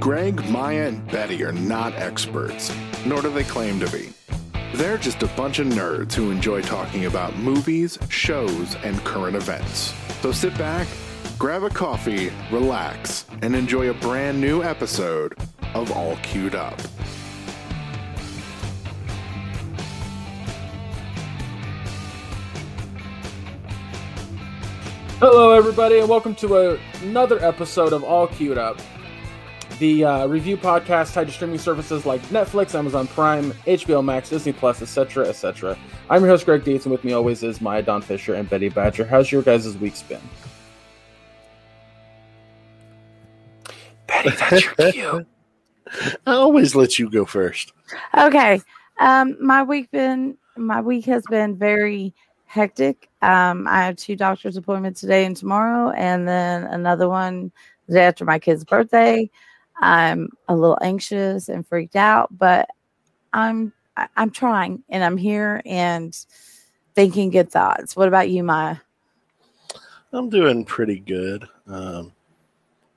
Greg, Maya, and Betty are not experts, nor do they claim to be. They're just a bunch of nerds who enjoy talking about movies, shows, and current events. So sit back, grab a coffee, relax, and enjoy a brand new episode of All Queued Up. Hello, everybody, and welcome to a, another episode of All Queued Up, the uh, review podcast tied to streaming services like Netflix, Amazon Prime, HBO Max, Disney Plus, etc., etc. I'm your host, Greg Dietz, and with me always is Maya Don Fisher and Betty Badger. How's your guys' week's been? Betty, that's your cue. I always let you go first. Okay. Um, my week been my week has been very hectic. Um, I have two doctor's appointments today and tomorrow, and then another one the day after my kid's birthday. I'm a little anxious and freaked out, but I'm I'm trying and I'm here and thinking good thoughts. What about you, Maya? I'm doing pretty good. Um,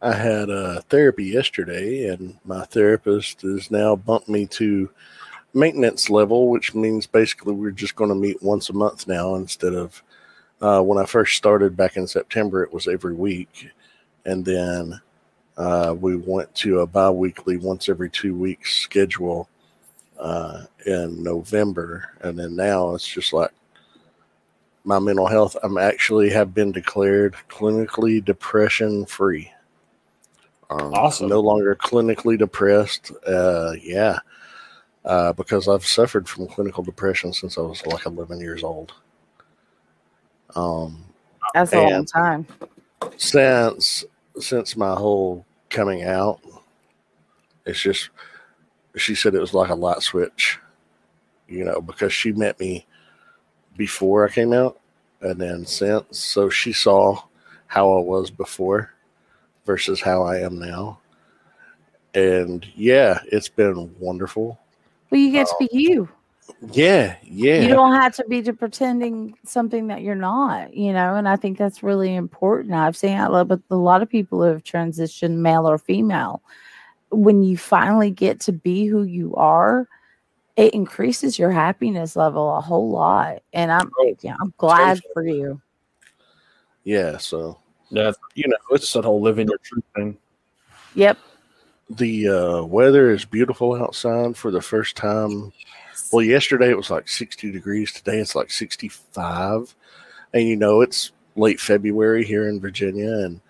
I had a therapy yesterday, and my therapist has now bumped me to maintenance level, which means basically we're just going to meet once a month now instead of uh, when I first started back in September, it was every week. And then uh, we went to a bi weekly, once every two weeks schedule uh, in November. And then now it's just like my mental health. I'm actually have been declared clinically depression free. Um, Awesome. No longer clinically depressed. Uh, yeah. Uh, because I've suffered from clinical depression since I was like 11 years old. Um, That's a long time. since since my whole coming out, it's just she said it was like a light switch, you know, because she met me before I came out, and then since, so she saw how I was before versus how I am now, and yeah, it's been wonderful. Well, you get to be um, you. Yeah, yeah. You don't have to be to pretending something that you're not, you know, and I think that's really important. I've seen a lot, but a lot of people who have transitioned male or female. When you finally get to be who you are, it increases your happiness level a whole lot. And I'm yeah, I'm glad for you. yeah, so Yeah, you know, it's it's that whole living your truth thing. Yep. the uh, weather is beautiful outside for the first time. Well, yesterday it was like 60 degrees. Today it's like 65. And you know, it's late February here in Virginia. And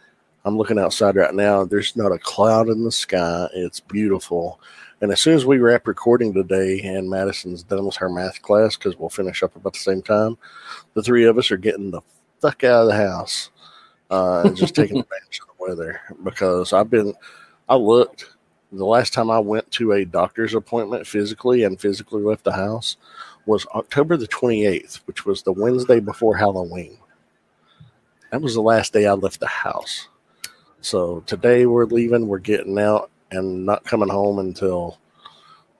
I'm looking outside right now. There's not a cloud in the sky. It's beautiful. And as soon as we wrap recording today and Madison's done with her math class, because we'll finish up about the same time, the three of us are getting the fuck out of the house uh, and just taking advantage of the weather. Because I've been, I looked the last time I went to a doctor's appointment physically and physically left the house was October the 28th, which was the Wednesday before Halloween. That was the last day I left the house. So today we're leaving, we're getting out and not coming home until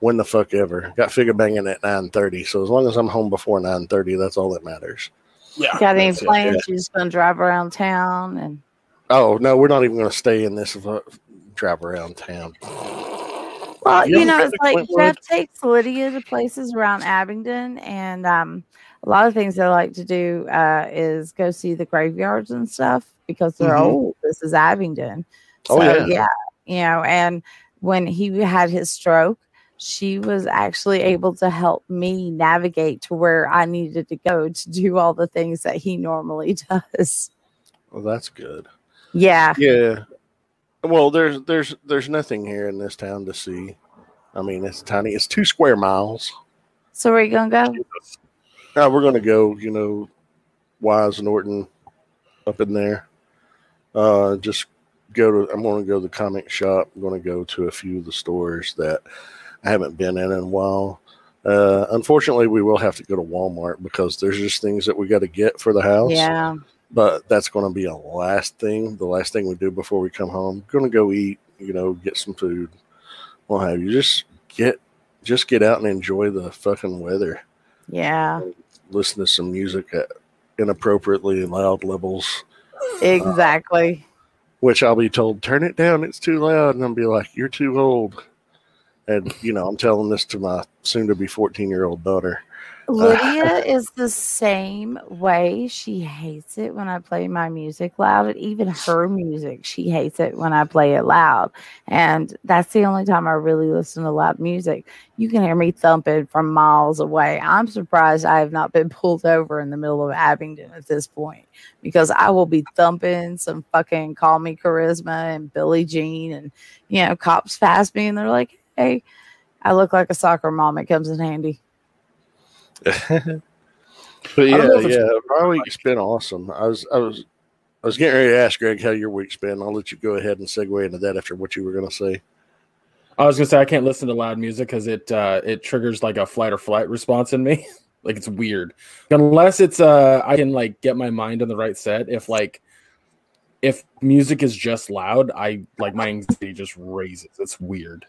when the fuck ever. Got figure banging at 9:30. So as long as I'm home before 9:30, that's all that matters. Yeah. Got any that's it. plans? You're just gonna drive around town and Oh, no, we're not even going to stay in this drive around town. Well, You you know, it's like Clintwood? Jeff takes Lydia to places around Abingdon, and um, a lot of things they like to do uh, is go see the graveyards and stuff because they're Mhm. old. This is Abingdon, Oh, so yeah. you know. And when he had his stroke, she was actually able to help me navigate to where I needed to go to do all the things that he normally does. Well, that's good. Yeah, Yeah. Well, there's there's there's nothing here in this town to see. I mean, it's tiny. It's two square miles. so where are you gonna go? Now we're gonna go. You know, Wise Norton up in there. Uh, just go to. I'm going to go to the comic shop. I'm going to go to a few of the stores that I haven't been in in a while. Uh, unfortunately, we will have to go to Walmart because there's just things that we got to get for the house. Yeah, but that's going to be a last thing. The last thing we do before we come home. Going to go eat. You know, get some food. What have you? Just get, just get out and enjoy the fucking weather. yeah, Listen to some music at inappropriately loud levels. exactly. which I'll be told, turn it down, it's too loud. And I'll be like, you're too old. And, you know, I'm telling this to my soon to be 14 year old daughter. Lydia is the same way. She hates it when I play my music loud. Even her music, she hates it when I play it loud. And that's the only time I really listen to loud music. You can hear me thumping from miles away. I'm surprised I have not been pulled over in the middle of Abingdon at this point because I will be thumping some fucking Call Me Charisma and Billie Jean. And, you know, cops pass me and they're like, hey, I look like a soccer mom. It comes in handy. but yeah, yeah, my week's been awesome. I was, I was, I was getting ready to ask Greg how your week's been. I'll let you go ahead and segue into that after what you were going to say. I was gonna say I can't listen to loud music because it uh, it triggers like a flight or flight response in me. like it's weird unless it's uh I can like get my mind on the right set. If like if music is just loud, I like my anxiety just raises. It's weird.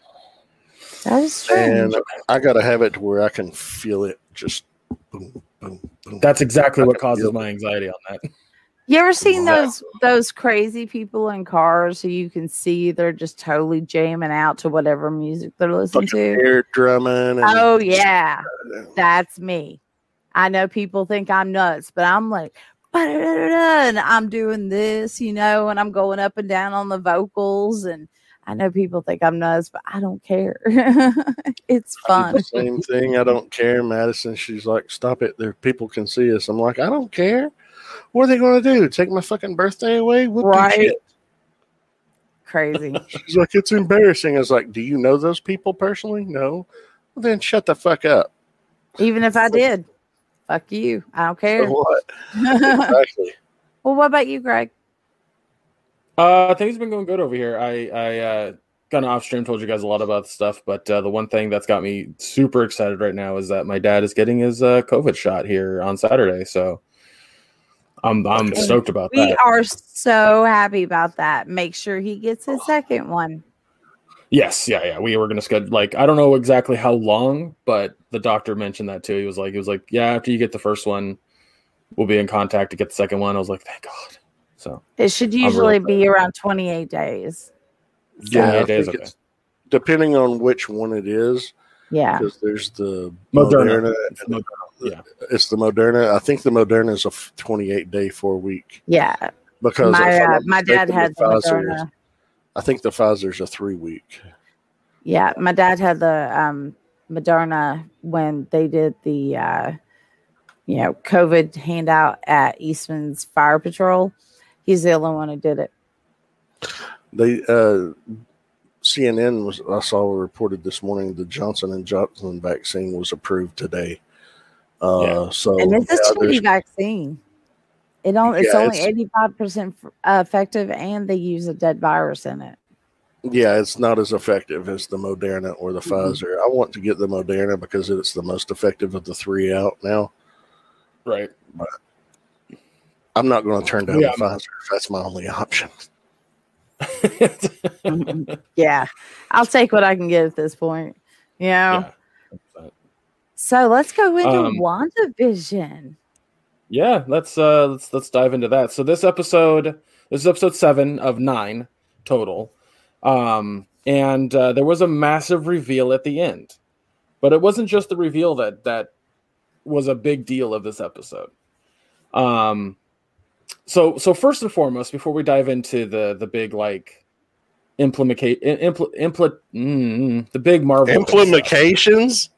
That is strange. And I got to have it to where I can feel it just boom, boom, boom. That's exactly what causes my anxiety on that. You ever seen those those crazy people in cars who you can see they're just totally jamming out to whatever music they're listening Fucking to? air drumming. And, Oh yeah, that's me. I know people think I'm nuts, but I'm like, and I'm doing this, you know, and I'm going up and down on the vocals, and I know people think I'm nuts, but I don't care. it's fun. same thing. I don't care. Madison, she's like, stop it. There, people can see us. I'm like, I don't care. What are they going to do? Take my fucking birthday away? Your Right. shit. Crazy. She's like, it's embarrassing. I was like, do you know those people personally? No. Well, then shut the fuck up. Even if I did, fuck you. I don't care. So what? exactly. Well, what about you, Greg? Uh, things have been going good over here. I I uh, kind of off stream told you guys a lot about stuff, but uh, the one thing that's got me super excited right now is that my dad is getting his uh, COVID shot here on Saturday. So I'm I'm stoked about We that. We are so happy about that. Make sure he gets his second one. Yes, yeah, yeah. We were gonna schedule like I don't know exactly how long, but the doctor mentioned that too. He was like, he was like, yeah, after you get the first one, we'll be in contact to get the second one. I was like, thank God. So It should really usually be around 28 days. Yeah, I 28 days, okay. it's depending on which one it is, Yeah. because there's the Moderna. Moderna. It's Moderna, yeah. It's the Moderna. I think the Moderna is a 28 day, four week. Yeah. Because My, uh, my dad had the the Moderna. I think the Pfizer's a three week. Yeah. My dad had the um, Moderna when they did the, uh, you know, COVID handout at Eastman's Fire Patrol. He's the only one who did it. They uh, CNN was I saw reported this morning the Johnson and Johnson vaccine was approved today. Uh, Yeah. So and it's yeah, a cheapy there's- vaccine. It don't, it's only 85% uh, effective and they use a dead virus in it. yeah, it's not as effective as the Moderna or the Mhm. Pfizer. I want to get the Moderna because it's the most effective of the three out now. Right. I'm not going to turn down Yeah. Pfizer if that's my only option. Yeah. I'll take what I can get at this point. You know? Yeah. So let's go into Um, WandaVision. Yeah, let's uh let's let's dive into that. So this episode this is episode 7 of 9 total. Um and uh, there was a massive reveal at the end. But it wasn't just the reveal that that was a big deal of this episode. Um so so first and foremost before we dive into the the big like implement impl, impl, mm, the big Marvel implications.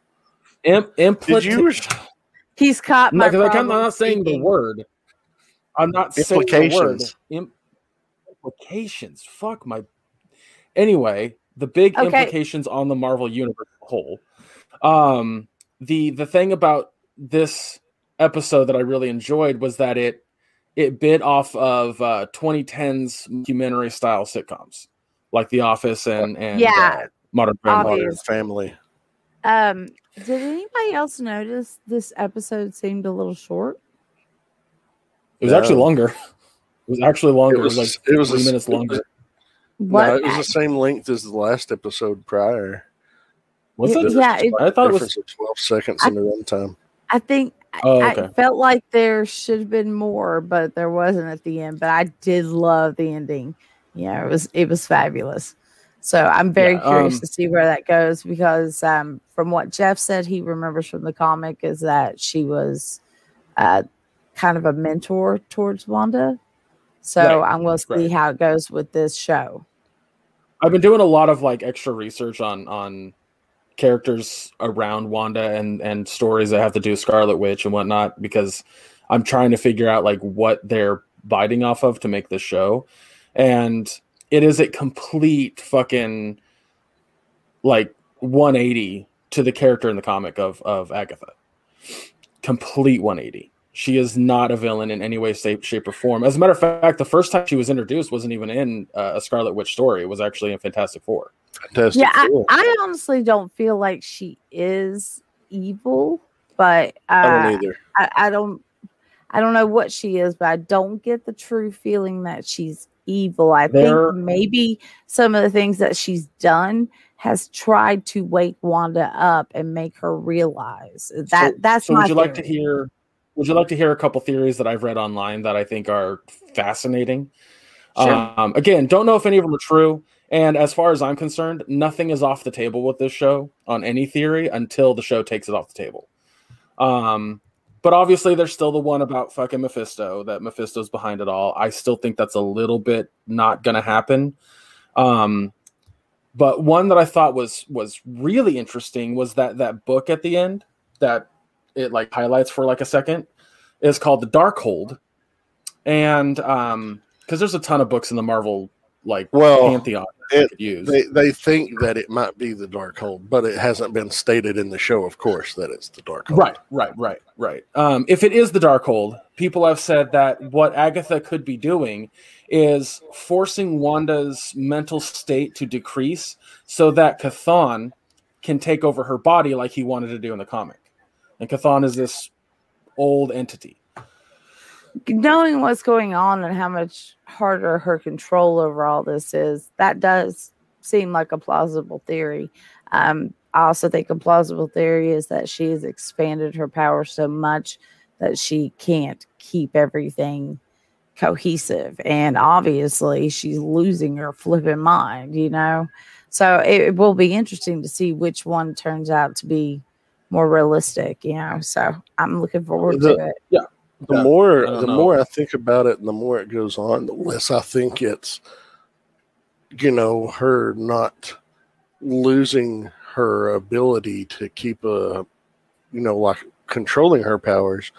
Imp, impl, Did you? He's caught my no, because I'm not saying the word. I'm not saying the word. Implications. Im- implications. Fuck my. Anyway, the big Okay. implications on the Marvel universe whole. Um, the the thing about this episode that I really enjoyed was that it it bit off of uh, 2010's documentary style sitcoms like The Office and and Yeah. uh, Modern Family. Modern Family. Um, did anybody else notice this episode seemed a little short? It was actually longer. It was actually longer. It was, It was- like it was three a- minutes longer. What? No, it was the same length as the last episode prior. Was Yeah, it? yeah, it- I thought it was. Of 12 seconds I- in the runtime. I think Oh, I, okay. I felt like there should have been more, but there wasn't at the end. But I did love the ending. Yeah, it was it was fabulous. So I'm very Yeah, curious um, to see where that goes because um, from what Jeff said, he remembers from the comic is that she was uh, kind of a mentor towards Wanda. So Right, I'm going to see right. how it goes with this show. I've been doing a lot of like extra research on on characters around Wanda and and stories that have to do with Scarlet Witch and whatnot because I'm trying to figure out like what they're biting off of to make this show, and it is a complete fucking like 180 to the character in the comic of of Agatha. Complete 180. She is not a villain in any way, shape, shape, or form. As a matter of fact, the first time she was introduced wasn't even in uh, a Scarlet Witch story. It was actually in Fantastic Four. Fantastic. yeah, I, Four. I honestly don't feel like she is evil, but uh, I don't either. I, I don't I don't know what she is, but I don't get the true feeling that she's evil. I There- think maybe some of the things that she's done has tried to wake Wanda up and make her realize that So- that's so. my Would you like to hear? Would you like to hear a couple theories that I've read online that I think are fascinating? Sure. Um, again, don't know if any of them are true. And as far as I'm concerned, nothing is off the table with this show on any theory until the show takes it off the table. Um, but obviously, there's still the one about fucking Mephisto that Mephisto's behind it all. I still think that's a little bit not going to happen. Um, but one that I thought was was really interesting was that that book at the end that it like highlights for like a second is called the Darkhold, and um, because there's a ton of books in the Marvel like Well, pantheon it- you could use. They they think that it might be the Darkhold, but it hasn't been stated in the show, of course, that it's the Darkhold. Right, right, right, right. Um, if it is the Darkhold, people have said that what Agatha could be doing is forcing Wanda's mental state to decrease so that Chthon can take over her body like he wanted to do in the comic. And Chthon is this old entity. knowing what's going on and how much harder her control over all this is, that does seem like a plausible theory. Um, I also think a plausible theory is that she has expanded her power so much that she can't keep everything cohesive. And obviously, she's losing her flipping mind, you know? So it will be interesting to see which one turns out to be more realistic, you know? So I'm looking forward The- to it. Yeah. The Yeah, more the know. more I think about it and the more it goes on, the less I think it's you know, her not losing her ability to keep a you know, like controlling her powers.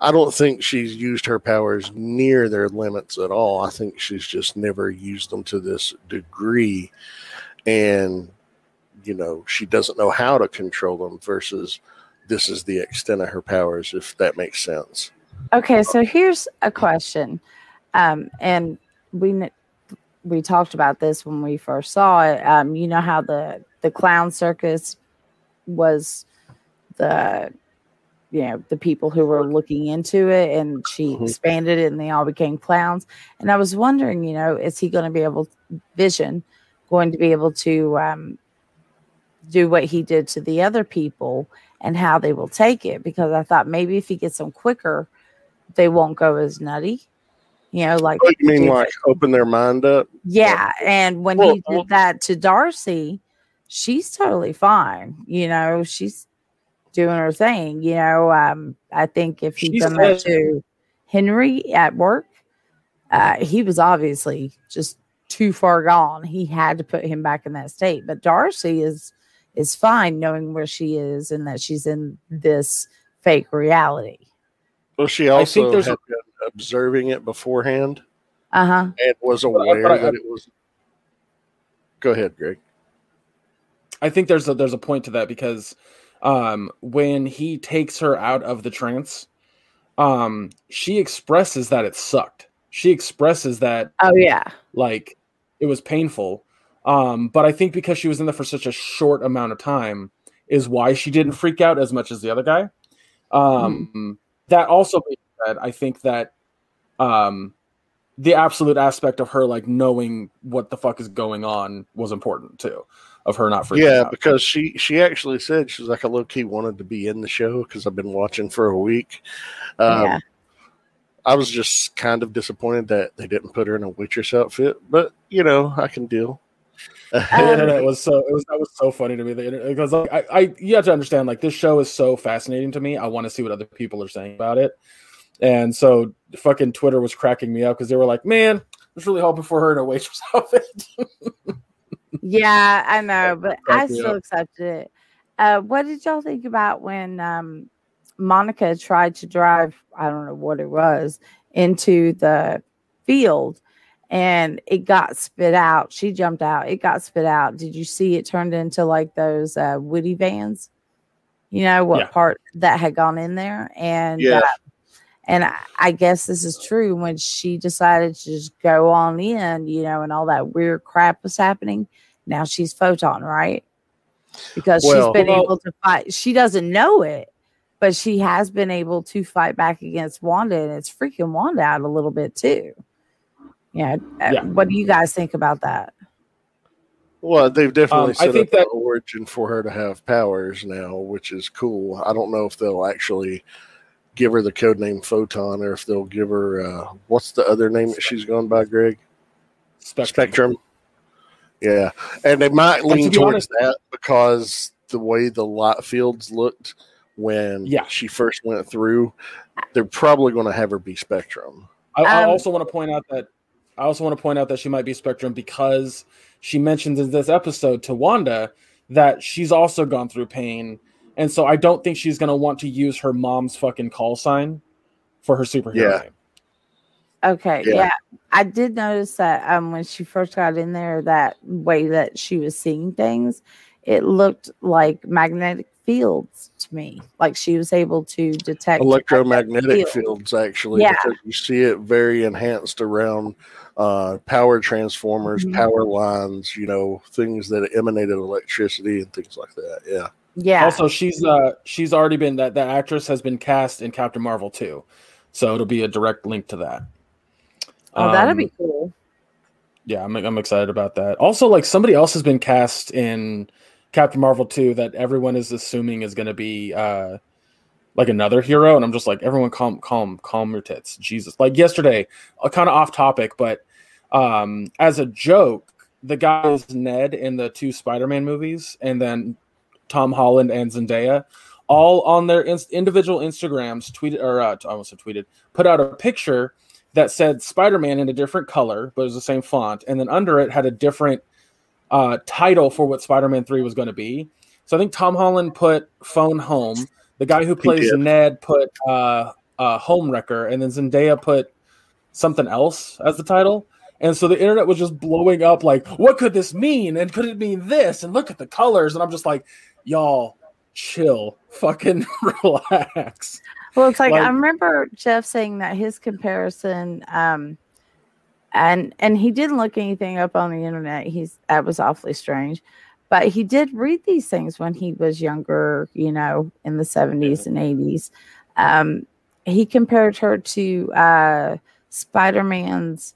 I don't think she's used her powers near their limits at all. I think she's just never used them to this degree. And, you know, she doesn't know how to control them versus this is the extent of her powers, if that makes sense. Okay, so here's a question, um, and we we talked about this when we first saw it. Um, you know how the the clown circus was the you know the people who were looking into it, and she Mhm. expanded it, and they all became clowns. And I was wondering, you know, is he going to be able, Vision, going to be able to um, do what he did to the other people, and how they will take it? Because I thought maybe if he gets them quicker they won't go as nutty. You know, like What you mean, do- like open their mind up? yeah. And when Well, he well- did that to Darcy, she's totally fine. You know, she's doing her thing. You know, um, I think if he'd done that to Henry at work, uh, he was obviously just too far gone. He had to put him back in that state. But Darcy is is fine knowing where she is and that she's in this fake reality. Well, she I also think had a- been observing it beforehand Uh huh. and was aware but I- that it was. Go ahead, Greg. I think there's a there's a point to that because um when he takes her out of the trance, um she expresses that it sucked. She expresses that Oh yeah. like it was painful. Um, but I think because she was in there for such a short amount of time is why she didn't freak out as much as the other guy. Um, that also being said, I think that um the absolute aspect of her like knowing what the fuck is going on was important too, of her not freaking out Yeah, out. because she she actually said she was like a low key wanted to be in the show because I've been watching for a week. Um, Yeah. I was just kind of disappointed that they didn't put her in a waitress outfit, but you know, I can deal. the internet was so it was that was so funny to me. The internet, because like, I, I you have to understand like this show is so fascinating to me. I want to see what other people are saying about it, and so fucking Twitter was cracking me up because they were like, "Man, I was really hoping for her in a waitress outfit." Yeah, I know, but I still up. accepted it. Uh, what did y'all think about when um, Monica tried to drive? I don't know what it was into the field, and it got spit out. She jumped out. It got spit out. Did you see it turned into like those uh, Woody vans? You know what Yeah. part that had gone in there, and Yeah. uh, and I, I guess this is true when she decided to just go on in, you know, and all that weird crap was happening. Now she's photon, right? Because Well- she's been Well- able to fight. She doesn't know it, but she has been able to fight back against Wanda, and it's freaking Wanda out a little bit too. Yeah. uh, Yeah. What do you guys think about that? Well, they've definitely Um, I set think up that- an origin for her to have powers now, which is cool. I don't know if they'll actually give her the code name Photon or if they'll give her uh, what's the other name that she's going by, Greg? Spectrum. Spectrum. Yeah, and they might lean be towards honest- that because the way the light fields looked when Yeah. she first went through, they're probably going to have her be Spectrum. I, I Um, also want to point out that I also want to point out that she might be Spectrum because she mentions in this episode to Wanda that she's also gone through pain, and so I don't think she's going to want to use her mom's fucking call sign for her superhero Yeah. name. Okay, Yeah. yeah. I did notice that um when she first got in there, that way that she was seeing things, it looked like magnetic fields to me. Like she was able to detect Electromagnetic field. fields, actually, Yeah. because you see it very enhanced around uh, power transformers, Mhm. power lines, you know, things that emanated electricity and things like that. Yeah. Yeah. Also, she's uh she's already been that that actress has been cast in Captain Marvel too, so it'll be a direct link to that. oh, that'd Um, be cool. yeah, I'm I'm excited about that. Also, like somebody else has been cast in Captain Marvel too that everyone is assuming is going to be uh like another hero, and I'm just like, everyone, calm, calm, calm your tits, Jesus. Like yesterday, uh, kind of off topic, but um as a joke, the guy is Ned in the two Spider-Man movies, and then Tom Holland and Zendaya. All on their ins- individual Instagrams tweeted or uh, almost tweeted, put out a picture that said Spider-Man in a different color, but it was the same font, and then under it had a different uh, title for what Spider-Man Three was going to be. So I think Tom Holland put Phone Home. The guy who plays. Ned put uh, uh, Home Wrecker, and then Zendaya put something else as the title. And so the internet was just blowing up, like, what could this mean? And could it mean this? And look at the colors. And I'm just like, y'all, chill, fucking relax. Well, it's like, like- I remember Jeff saying that his comparison, um, and and he didn't look anything up on the internet. He's that was awfully strange, but he did read these things when he was younger, you know, in the seventies and eighties. Um, he compared her to uh, Spider Man's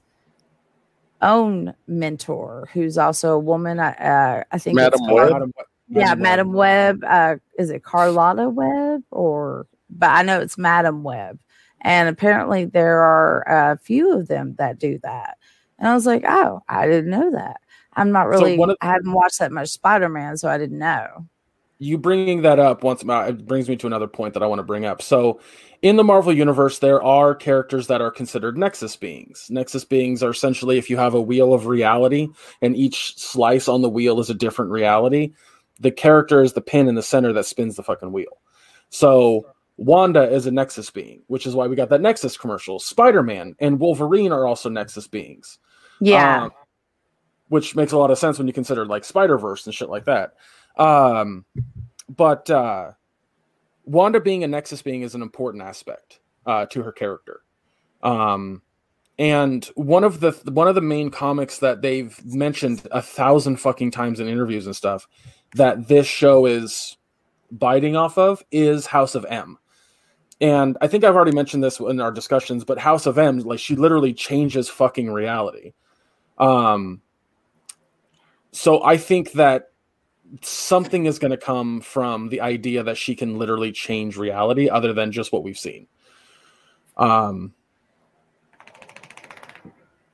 own mentor, who's also a woman. Uh, I think Madam Car- Web? Madam- yeah, Madam Webb. Uh, is it Carlotta Webb or? But I know it's Madam Webb, and apparently there are a few of them that do that. And I was like, oh, I didn't know that. I'm not really. one of- I haven't watched that much Spider Man, so I didn't know. You bringing that up once uh, it brings me to another point that I want to bring up. So, in the Marvel universe, there are characters that are considered Nexus beings. Nexus beings are essentially if you have a wheel of reality and each slice on the wheel is a different reality, the character is the pin in the center that spins the fucking wheel. So, Wanda is a Nexus being, which is why we got that Nexus commercial. Spider Man and Wolverine are also Nexus beings. Yeah, Um, which makes a lot of sense when you consider like Spider Verse and shit like that. Um, but uh, Wanda being a Nexus being is an important aspect uh, to her character. Um, and one of the one of the main comics that they've mentioned a thousand fucking times in interviews and stuff that this show is biting off of is House of M. And I think I've already mentioned this in our discussions, but House of M, like she literally changes fucking reality. Um, so I think that something is going to come from the idea that she can literally change reality other than just what we've seen. Um,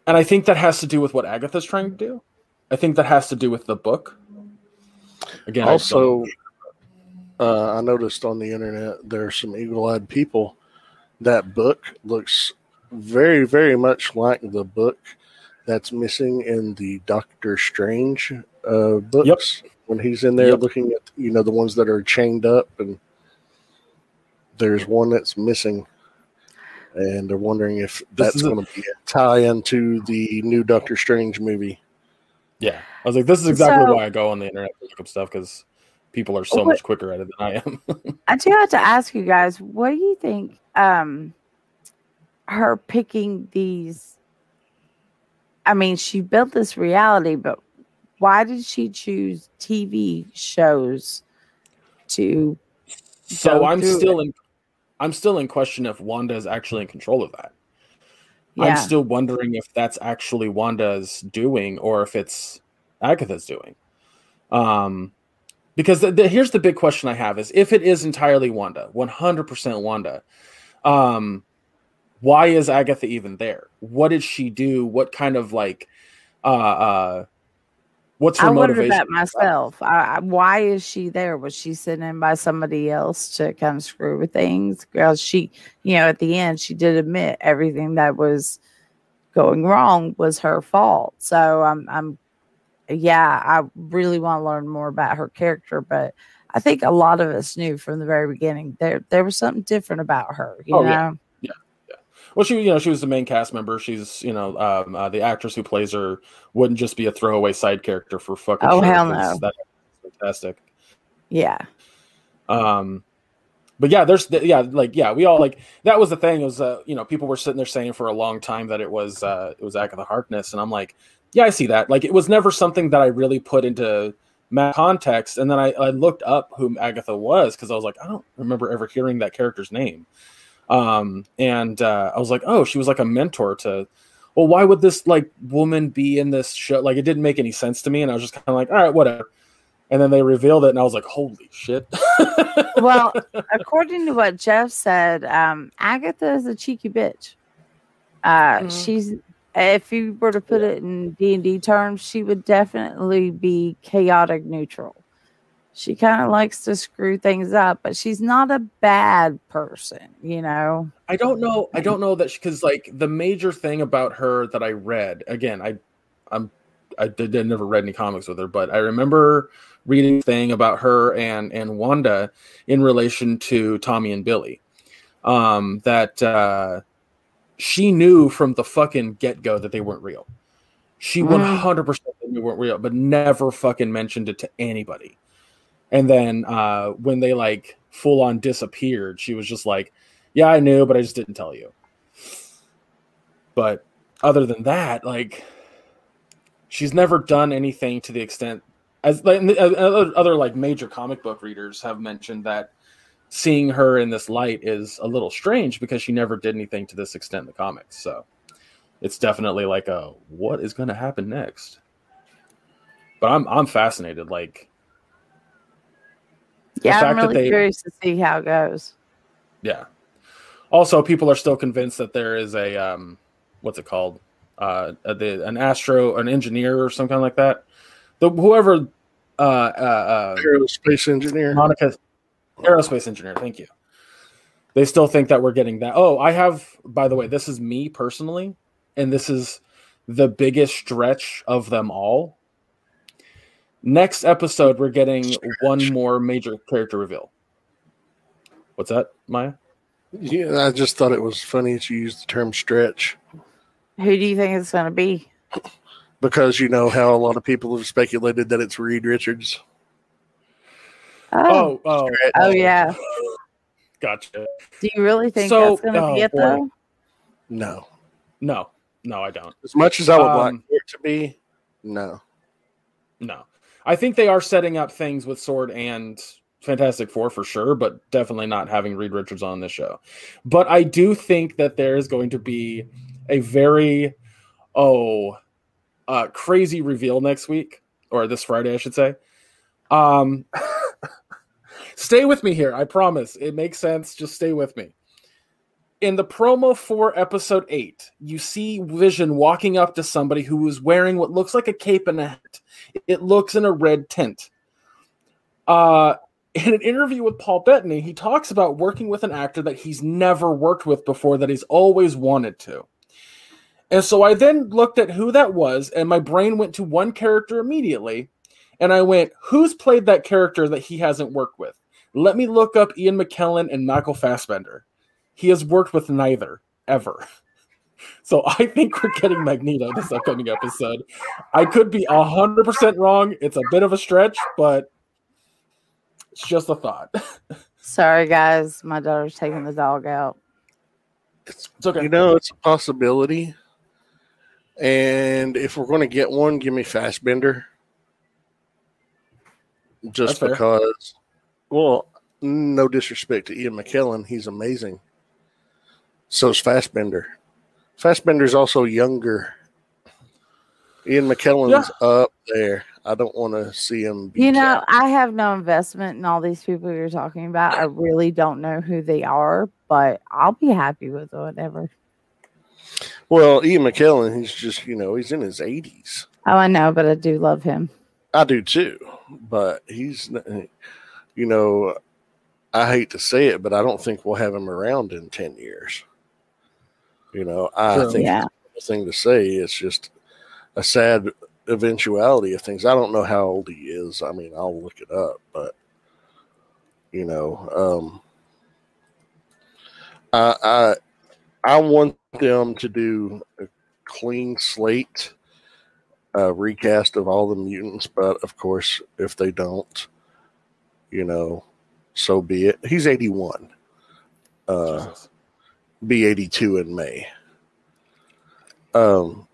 and I think that has to do with what Agatha's trying to do. I think that has to do with the book. Again, Also, don't- uh, I noticed on the internet there are some eagle-eyed people. That book looks very, very much like the book that's missing in the Doctor Strange uh, books. When he's in there Yep. looking at, you know, the ones that are chained up, and there's one that's missing, and they're wondering if that's going to be a tie into the new Doctor Strange movie. yeah, I was like, this is exactly So- why I go on the internet to look up stuff because people are so What- much quicker at it than I am. I do have to ask you guys, what do you think um her picking these I mean, she built this reality, but why did she choose TV shows to so I'm still in. I'm still in question if Wanda is actually in control of that. I'm still wondering if that's actually Wanda's doing or if it's Agatha's doing. Um, because the, the, here's the big question I have is if it is entirely Wanda, 100% Wanda, um, why is Agatha even there? What did she do? What kind of like, uh, uh, what's her I wondered motivation? that myself. I, I, why is she there? Was she sent in by somebody else to kind of screw with things? Because she, you know, at the end, she did admit everything that was going wrong was her fault. So I'm, I'm, yeah, I really want to learn more about her character, but I think a lot of us knew from the very beginning there there was something different about her. You Oh, know, yeah. Well, she, you know, she was the main cast member. She's, you know, um, uh, the actress who plays her wouldn't just be a throwaway side character for fucking. Oh, sure, hell no. That's fantastic. yeah, Um, but yeah, there's, yeah, like, yeah, we all like that was the thing. It was, uh, you know, people were sitting there saying for a long time that it was, uh, it was Agatha Harkness, and I'm like, yeah, I see that. Like, it was never something that I really put into context, and then I, I looked up who Agatha was because I was like, I don't remember ever hearing that character's name. Um, and uh, I was like, oh, she was like a mentor to. Well, why would this like woman be in this show? Like, it didn't make any sense to me, and I was just kind of like, all right, whatever. And then they revealed it, and I was like, holy shit. well, according to what Jeff said, um, Agatha is a cheeky bitch. Uh, Mhm. She's, if you were to put it in D and D terms, she would definitely be chaotic neutral. She kind of likes to screw things up, but she's not a bad person, you know. I don't know. I don't know that because like the major thing about her that I read again, I, I'm, I did I never read any comics with her, but I remember reading a thing about her and and Wanda in relation to Tommy and Billy, um, that uh, she knew from the fucking get go that they weren't real. She Mm. one hundred percent knew they weren't real, but never fucking mentioned it to anybody. And then uh, when they like full on disappeared, she was just like, "Yeah, I knew, but I just didn't tell you." But other than that, like, she's never done anything to the extent as like uh, other, other like major comic book readers have mentioned that seeing her in this light is a little strange because she never did anything to this extent in the comics. So it's definitely like a what is going to happen next. But I'm I'm fascinated. Like Yeah, I'm fact that really they- curious to see how it goes. Yeah. Also, people are still convinced that there is a um, what's it called? Uh, the an astro, an engineer or some kind like that. The whoever, uh, uh, uh Aerospace engineer. Monica, aerospace engineer. Thank you. They still think that we're getting that. Oh, I have. By the way, this is me personally, and this is the biggest stretch of them all. Next episode, we're getting one more major character reveal. What's that, Maya? Yeah, I just thought it was funny that you used the term stretch Who do you think it's going to be? because you know how a lot of people have speculated that it's Reed Richards. Oh, Oh, oh, oh, yeah. gotcha. Do you really think So- that's going to oh, be it boy. though? No, No, no, I don't. as much as I would like Um, for it to be, no. No, I think they are setting up things with Sword and Fantastic Four for sure, but definitely not having Reed Richards on this show. But I do think that there is going to be a very oh uh, crazy reveal next week or this Friday, I should say. Um, stay with me here. I promise. It makes sense. Just stay with me. In the promo for episode eight, you see Vision walking up to somebody who is wearing what looks like a cape and a hat. It looks in a red tint. Uh, in an interview with Paul Bettany, he talks about working with an actor that he's never worked with before, that he's always wanted to. And so I then looked at who that was, and my brain went to one character immediately. And I went, who's played that character that he hasn't worked with? Let me look up Ian McKellen and Michael Fassbender. He has worked with neither, ever. So I think we're getting Magneto this upcoming episode. I could be 100% wrong. It's a bit of a stretch, but it's just a thought. Sorry, guys. My daughter's taking the dog out. It's, It's okay. You know, it's a possibility. And if we're going to get one, give me Fassbender. Just That's fair. because, well, no disrespect to Ian McKellen, he's amazing. So's Fassbender. Fassbender's also younger. Ian McKellen's up there. I don't want to see him. Be You know. I have no investment in all these people you're talking about. I really don't know who they are, but I'll be happy with whatever. well, Ian McKellen, he's just you know he's in his eighties. Oh, I know, but I do love him. I do too, but he's, you know, I hate to say it, but I don't think we'll have him around in ten years. You know, I True. think Yeah. it's a thing to say. It's just a sad eventuality of things. I don't know how old he is. I mean, I'll look it up, but you know, um, I I I want them to do a clean slate uh, recast of all the mutants, but of course, if they don't, you know, so be it. He's 81, uh, Jesus. Be 82 in May. Um,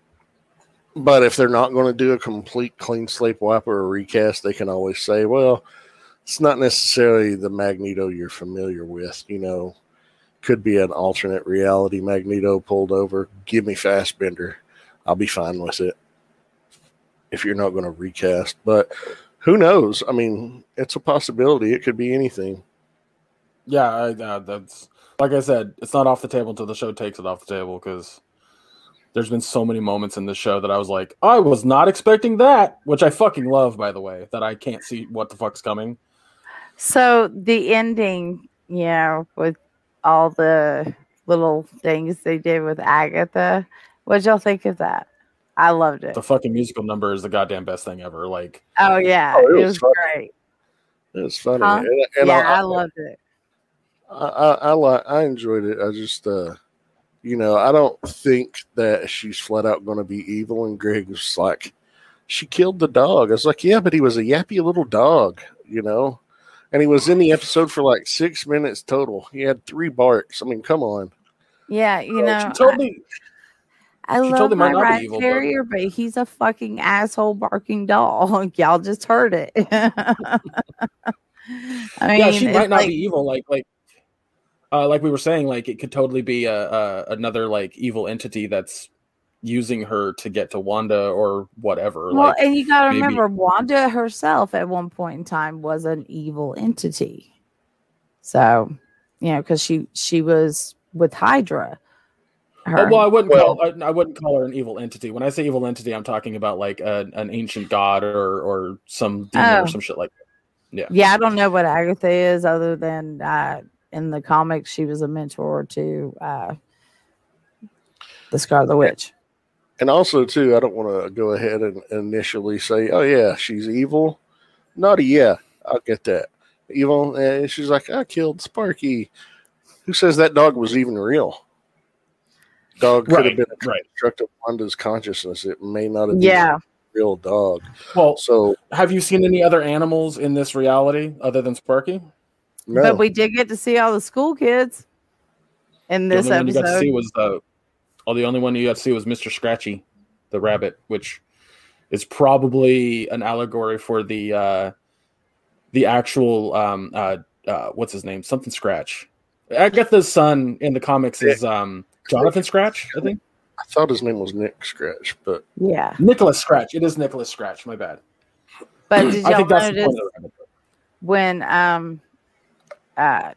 but if they're not going to do a complete clean slate wipe or a recast, they can always say, well, it's not necessarily the Magneto you're familiar with, you know. Could be an alternate reality Magneto pulled over. Give me Fassbender. I'll be fine with it if you're not going to recast. But who knows? I mean, it's a possibility. It could be anything. Yeah, I, uh, that's like I said, it's not off the table until the show takes it off the table because there's been so many moments in this show that I was like, I was not expecting that, which I fucking love, by the way, that I can't see what the fuck's coming. So the ending, you know, with all the little things they did with Agatha, what'd y'all think of that? I loved it. The fucking musical number is the goddamn best thing ever. Like, Oh yeah, Oh, it it was was fun. great. It's funny. Huh? And, and yeah, I, I loved it. I, I, I, li- I enjoyed it. I just, uh, you know, I don't think that she's flat out going to be evil. And Greg was like, she killed the dog. I was like, yeah, but he was a yappy little dog, you know? And he was in the episode for like six minutes total. He had three barks. I mean, come on. Yeah, you know, she told me, I, I she love totally my not be rat evil, but- terrier, but... he's a fucking asshole barking dog. Y'all just heard it. I mean, yeah, she might not like- be evil. Like, like, uh, like we were saying, like it could totally be a, a another like evil entity that's using her to get to Wanda or whatever. Well, like, and you got to maybe- remember, Wanda herself at one point in time was an evil entity. So, you know, because she she was with Hydra. Oh, Her. well, I wouldn't Well- call I, I wouldn't call her an evil entity. When I say evil entity, I'm talking about like a, an ancient god or or some demon Oh. or some shit like that. yeah, I don't know what Agatha is, other than uh, in the comics she was a mentor to uh, the Scarlet Witch. And also, too, I don't want to go ahead and initially say, oh, yeah, she's evil. Naughty, yeah, I'll get that. Evil, and she's like, I killed Sparky. Who says that dog was even real? Dog could have been a right. construct of Wanda's consciousness. It may not have been Yeah, a real dog. Well, So, have you seen any other animals in this reality other than Sparky? No. but we did get to see all the school kids in The this only one you got to episode. see was the. Oh, the only one you got to see was Mr. Scratchy, the rabbit, which is probably an allegory for the uh the actual um uh, uh what's his name something Scratch. Agatha's son in the comics is um Jonathan Scratch, I think. I thought his name was Nick Scratch, but Yeah, Nicholas Scratch. It is Nicholas Scratch. My bad. but did I y'all think that's the notice point of the rabbit. when um uh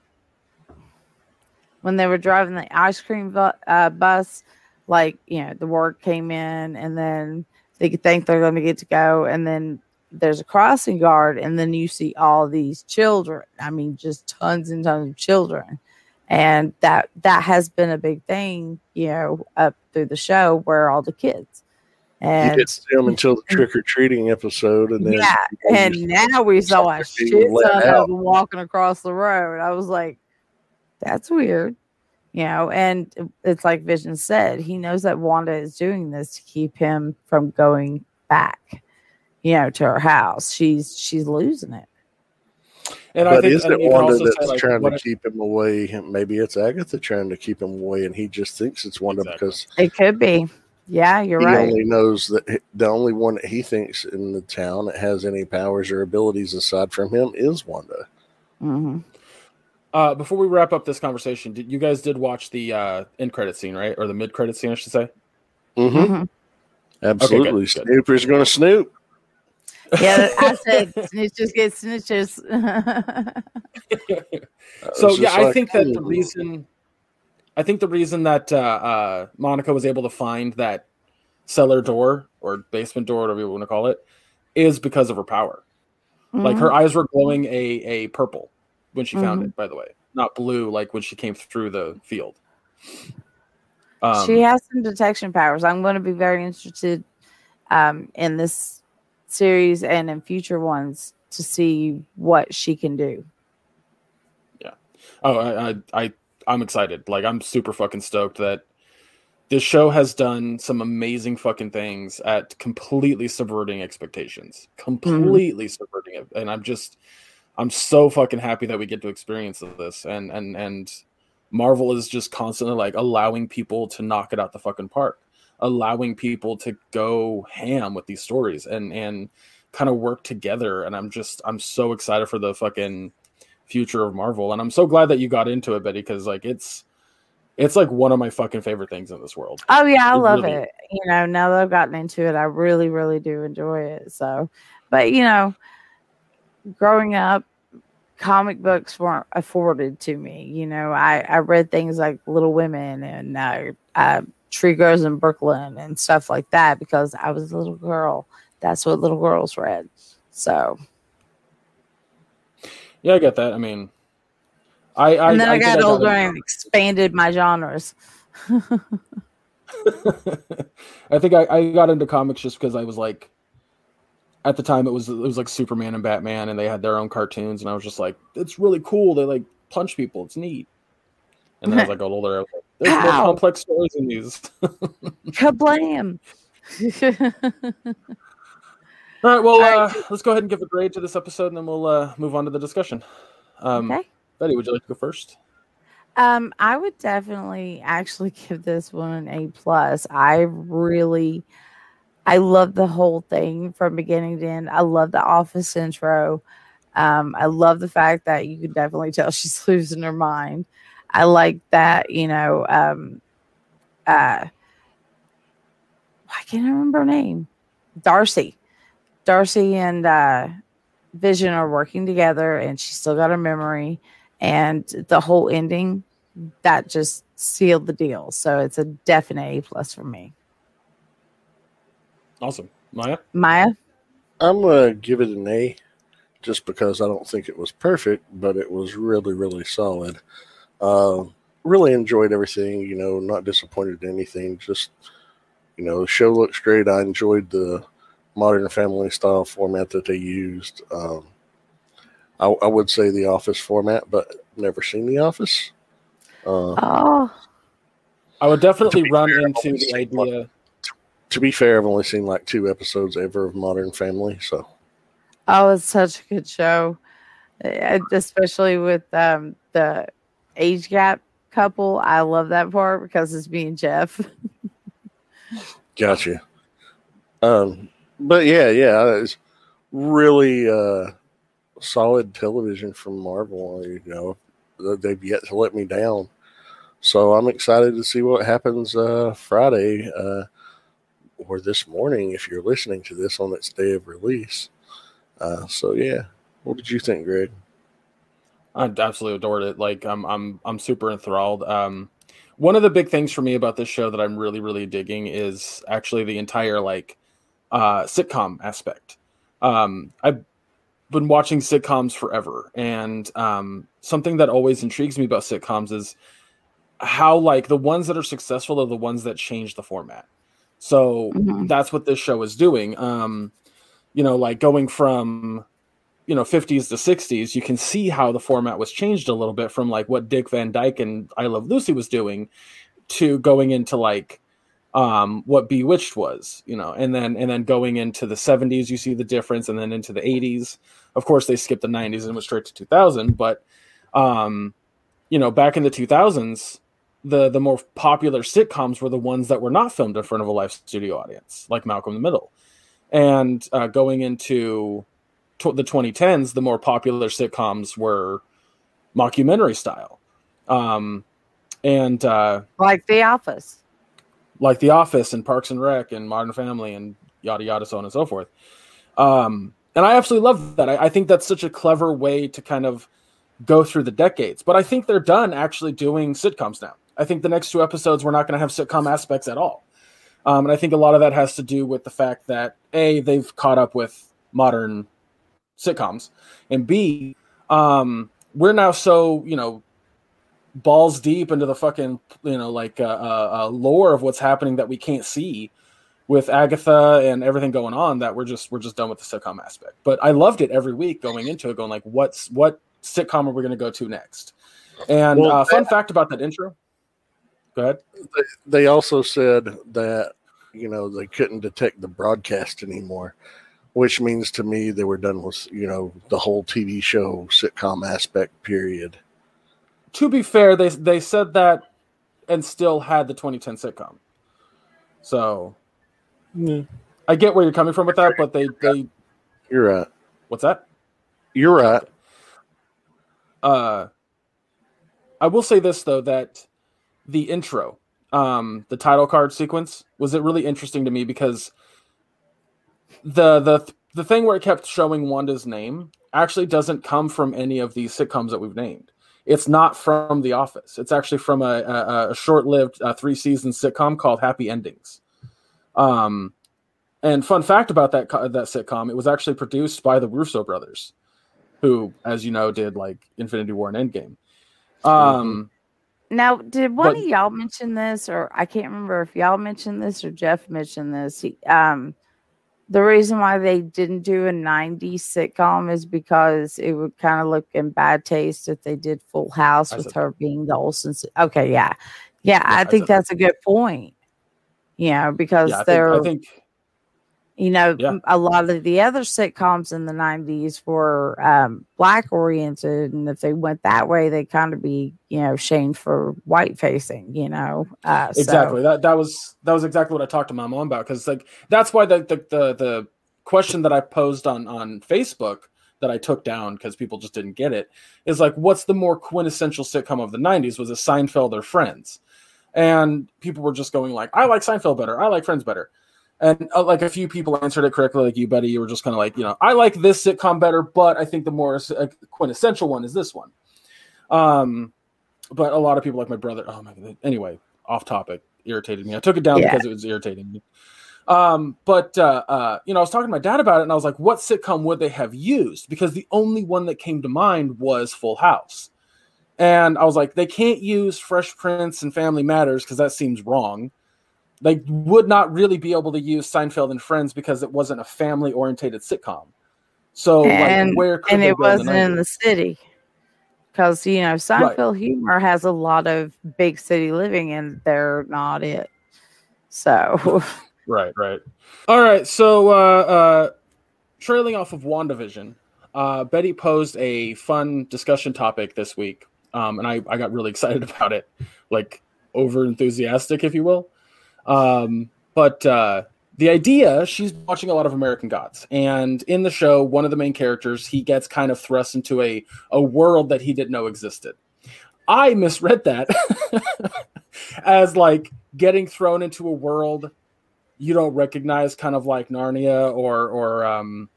when they were driving the ice cream bu- uh, bus, like you know, the word came in, and then they think they're going to get to go, and then there's a crossing guard, and then you see all these children. I mean, just tons and tons of children, and that that has been a big thing, you know, up through the show where all the kids. You And didn't see them until the trick or treating episode, and then yeah, and now we saw a shit ton of them walking across the road. I was like, that's weird, you know. And it's like Vision said, he knows that Wanda is doing this to keep him from going back, you know, to her house. She's she's losing it. And I but think isn't it you can Wanda that's like, trying to if- keep him away? Maybe it's Agatha trying to keep him away, and he just thinks it's Wanda Exactly. because It could be. Yeah, you're he right. He only knows that the only one that he thinks in the town that has any powers or abilities aside from him is Wanda. hmm Uh, before we wrap up this conversation, did you guys did watch the uh, end credit scene, right, or the mid credit scene, I should say? Mm-hmm. hmm Absolutely, good. Snooper's going to snoop. Yeah, I said snitches get snitches. So yeah, just I like, think that the "Hmm." reason, I think the reason that uh, uh, Monica was able to find that cellar door or basement door, whatever you want to call it, is because of her power. Like Mhm. her eyes were glowing a a purple when she found Mhm. it. By the way, not blue like when she came through the field. Um, she has some detection powers. I'm going to be very interested um, in this series and in future ones to see what she can do. Yeah. Oh, I, I, I, I'm excited. Like, I'm super fucking stoked that this show has done some amazing fucking things at completely subverting expectations, completely mm-hmm. subverting it. And I'm just, I'm so fucking happy that we get to experience this. And and and Marvel is just constantly like allowing people to knock it out the fucking park, allowing people to go ham with these stories and and kind of work together. And I'm just, I'm so excited for the fucking future of Marvel, and I'm so glad that you got into it, Betty, because like it's it's like one of my fucking favorite things in this world. Oh yeah, I It love really- it. You know, now that I've gotten into it, I really, really do enjoy it. So, but you know, growing up, comic books weren't afforded to me. You know, I I read things like Little Women and uh, uh, Tree Grows in Brooklyn and stuff like that because I was a little girl. That's what little girls read. So, Yeah, I get that. I mean, I, I and then I, think got older into- and expanded my genres. I think I, I got into comics just because I was like, at the time it was it was like Superman and Batman, and they had their own cartoons, and I was just like, it's really cool. They like punch people. It's neat. And then as I got older, I was like, there's more complex stories in these. Kablam! All right, well, All right. Uh, let's go ahead and give a grade to this episode, and then we'll uh, move on to the discussion. Um, okay. Betty, would you like to go first? Um, I would definitely actually give this one an A plus. I really, I love the whole thing from beginning to end. I love the office intro. Um, I love the fact that you can definitely tell she's losing her mind. I like that, you know, um, uh, why can't I remember her name? Darcy. Darcy and uh, Vision are working together, and she's still got her memory and the whole ending that just sealed the deal. So it's a definite A plus for me. Awesome, Maya. Maya, I'm gonna give it an A, just because I don't think it was perfect, but it was really, really solid. Uh, really enjoyed everything. You know, not disappointed in anything. Just you know, the show looks great. I enjoyed the Modern Family style format that they used. Um, I, I would say the Office format, but never seen the Office. Uh, oh, I would definitely run fair, into the seen one. idea. to be fair, I've only seen like two episodes ever of Modern Family, so oh, it's such a good show, Uh, especially with um, the age gap couple. I love that part because it's me and Jeff. Gotcha. Um, but yeah, yeah, it's really uh, solid television from Marvel. You know, they've yet to let me down, so I'm excited to see what happens uh, Friday uh, or this morning if you're listening to this on its day of release. Uh, so yeah, what did you think, Greg? I absolutely adored it. Like I'm I'm I'm super enthralled. Um one of the big things for me about this show that I'm really really digging is actually the entire like uh sitcom aspect. Um I've been watching sitcoms forever and um something that always intrigues me about sitcoms is how like the ones that are successful are the ones that change the format. So Mhm. that's what this show is doing. Um you know like going from you know 50s to 60s you can see how the format was changed a little bit from like what dick van dyke and i love lucy was doing to going into like um what bewitched was you know and then and then going into the 70s you see the difference and then into the 80s of course they skipped the 90s and went straight to 2000 but um you know back in the 2000s the the more popular sitcoms were the ones that were not filmed in front of a live studio audience like malcolm in the middle. And uh, going into tw- the 2010s, the more popular sitcoms were mockumentary style, um, and uh, Like The Office. Like The Office and Parks and Rec and Modern Family and yada yada, so on and so forth. Um, and I absolutely love that. I, I think that's such a clever way to kind of go through the decades. But I think they're done actually doing sitcoms now. I think the next two episodes we're not going to have sitcom aspects at all. Um, and I think a lot of that has to do with the fact that a they've caught up with modern sitcoms, and b um, we're now so you know balls deep into the fucking you know like uh, uh, uh, lore of what's happening that we can't see with Agatha and everything going on that we're just we're just done with the sitcom aspect. But I loved it every week going into it, going like, what's what sitcom are we going to go to next? And Well, uh, fun fact about that intro. Go ahead. They also said that you know they couldn't detect the broadcast anymore, which means to me they were done with you know the whole TV show sitcom aspect. Period. To be fair, they they said that and still had the 2010 sitcom. So I get where you're coming from with that, but they they You're right. what's that? You're right. uh I will say this though that the intro, um, the title card sequence was it really interesting to me because the the the thing where it kept showing Wanda's name actually doesn't come from any of these sitcoms that we've named. It's not from The Office. It's actually from a, a, a short-lived uh, three-season sitcom called Happy Endings. Um, and fun fact about that that sitcom, it was actually produced by the Russo brothers who, as you know, did like Infinity War and Endgame. Um, Now, did one But- of y'all mention this, or I can't remember if y'all mentioned this or Jeff mentioned this? He, um, the reason why they didn't do a 90s sitcom is because it would kind of look in bad taste if they did Full House with her being the Olsen. Okay, yeah. Yeah, I I think that's a good point. You know, because yeah, I they're, I think you know, Yeah. a lot of the other sitcoms in the 90s were um, black oriented. And if they went that way, they'd kind of be, you know, shamed for white facing, you know. Uh, so- exactly that that was that was exactly what I talked to my mom about because like that's why the, the the the question that I posed on on Facebook that I took down because people just didn't get it is like what's the more quintessential sitcom of the 90s was it Seinfeld or Friends and people were just going like I like Seinfeld better I like Friends better and uh, like a few people answered it correctly like you Betty. You were just kind of like you know I like this sitcom better but I think the more uh, quintessential one is this one. Um but a lot of people like my brother oh my god anyway off topic irritated me. I took it down Yeah. because it was irritating me. Um but uh uh you know i was talking to my dad about it and i was like what sitcom would they have used? Because the only one that came to mind was full house. And i was like they can't use fresh prince and family matters because that seems wrong they would not really be able to use seinfeld and friends because it wasn't a family orientated sitcom so and, like where could and it go in the wasn't in the city because you know Seinfeld humor has a lot of big city living, and they're not it. So Right, right. All right. So, uh, uh, trailing off of WandaVision, uh, Betty posed a fun discussion topic this week, um, and I, I got really excited about it, like over enthusiastic, if you will. Um, but uh, the idea, she's watching a lot of American Gods, and in the show, one of the main characters, he gets kind of thrust into a a world that he didn't know existed. I misread that as like getting thrown into a world you don't recognize, kind of like Narnia or or um,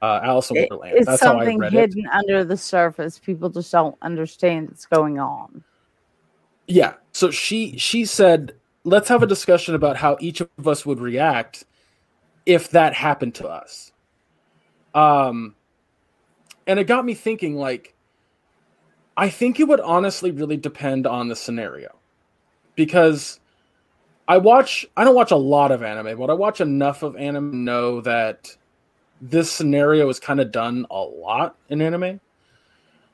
uh, Alice in Wonderland. it's That's how I something read it. hidden under the surface. People just don't understand what's going on. Yeah. So she she said, let's have a discussion about how each of us would react if that happened to us. Um and it got me thinking like I think it would honestly really depend on the scenario. Because I watch I don't watch a lot of anime, but I watch enough of anime to know that this scenario is kind of done a lot in anime.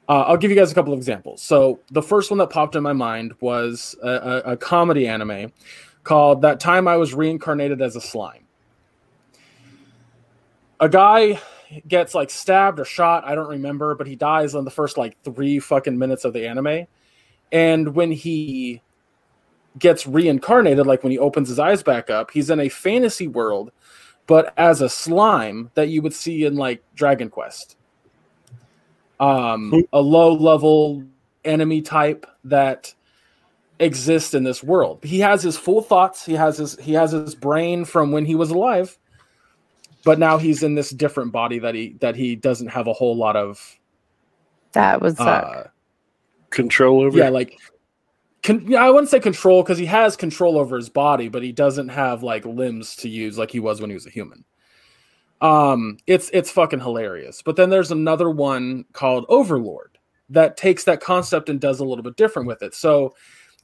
Uh, I'll give you guys a couple of examples. So the first one that popped in my mind was a, a, a comedy anime called "That Time I Was Reincarnated as a Slime." A guy gets like stabbed or shot, I don't remember, but he dies in the first like three fucking minutes of the anime. And when he gets reincarnated, like when he opens his eyes back up, he's in a fantasy world, but as a slime that you would see in like Dragon Quest um, a low level enemy type that exists in this world. He has his full thoughts. He has his he has his brain from when he was alive, but now he's in this different body that he that he doesn't have a whole lot of. That was. Uh, Control over. yeah, like. Con- yeah, I wouldn't say control because he has control over his body, but he doesn't have like limbs to use like he was when he was a human. Um, it's it's fucking hilarious. But then there's another one called Overlord that takes that concept and does a little bit different with it. So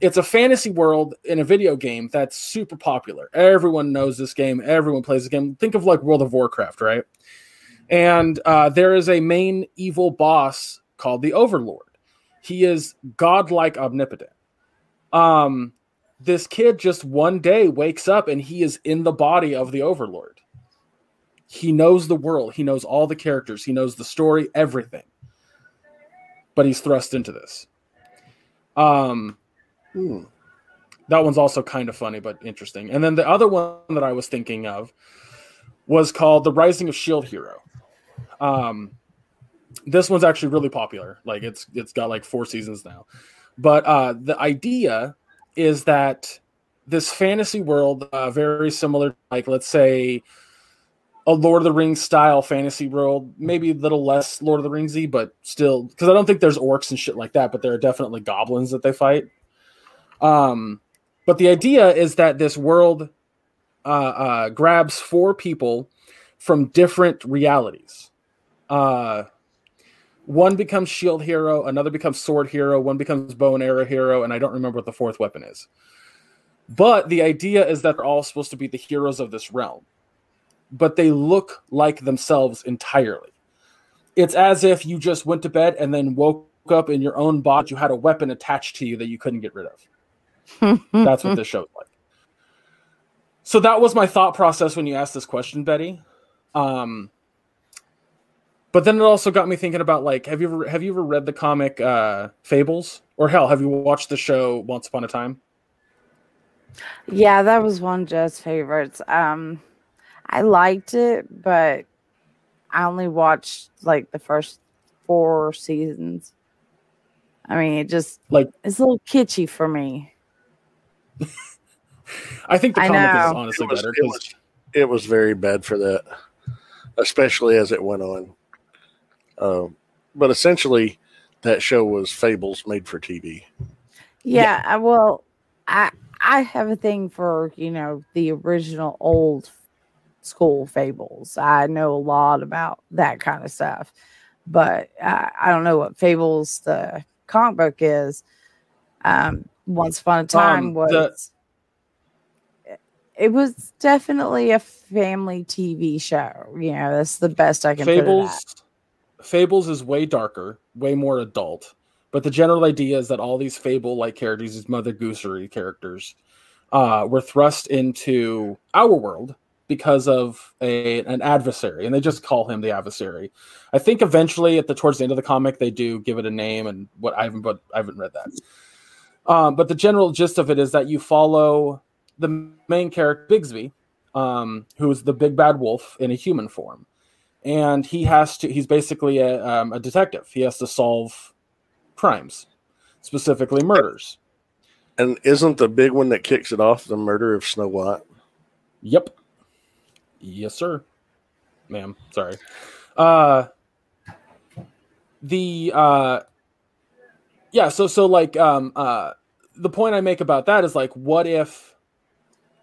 it's a fantasy world in a video game that's super popular. Everyone knows this game. Everyone plays the game. Think of like World of Warcraft, right? And uh, there is a main evil boss called the Overlord. He is godlike omnipotent. Um, this kid just one day wakes up and he is in the body of the Overlord. He knows the world. He knows all the characters. He knows the story, everything. But he's thrust into this. Um, Hmm. that one's also kind of funny but interesting. And then the other one that I was thinking of was called The Rising of Shield Hero. Um, this one's actually really popular. Like it's it's got like four seasons now. But uh, the idea is that this fantasy world, uh, very similar, like let's say a Lord of the Rings style fantasy world, maybe a little less Lord of the Ringsy, but still, because I don't think there's orcs and shit like that, but there are definitely goblins that they fight. Um, but the idea is that this world uh, uh, grabs four people from different realities. Uh, one becomes shield hero, another becomes sword hero, one becomes bow and arrow hero, and I don't remember what the fourth weapon is. But the idea is that they're all supposed to be the heroes of this realm, but they look like themselves entirely. It's as if you just went to bed and then woke up in your own body. You had a weapon attached to you that you couldn't get rid of. That's what this show's like. So that was my thought process when you asked this question, Betty. Um, but then it also got me thinking about like, have you ever have you ever read the comic uh, Fables, or hell, have you watched the show Once Upon a Time? Yeah, that was one of Joe's favorites. Um, I liked it, but I only watched like the first four seasons. I mean, it just Like- it's a little kitschy for me. I think the comic is honestly It was, better it, 'cause- was, it was very bad for that, especially as it went on. Um, but essentially, that show was Fables made for TV. Yeah, I well, I I have a thing for you know the original old school fables. I know a lot about that kind of stuff, but I, I don't know what fables the comic book is. Um, Once upon a time Um, was. the- it was definitely a family TV show. You know, that's the best I can put. Fables Fables is way darker, way more adult. But the general idea is that all these fable like characters, these Mother Goosery characters, uh, were thrust into our world because of a an adversary, and they just call him the adversary. I think eventually, at the towards the end of the comic, they do give it a name, and what I haven't, but I haven't read that. Um, but the general gist of it is that you follow the main character Bigsby, um, who is the big bad wolf in a human form and he has to he's basically a, um, a detective he has to solve crimes specifically murders And isn't the big one that kicks it off the murder of Snow White? yep yes sir ma'am sorry Uh, the uh, yeah. So so like um uh, the point I make about that is like, what if,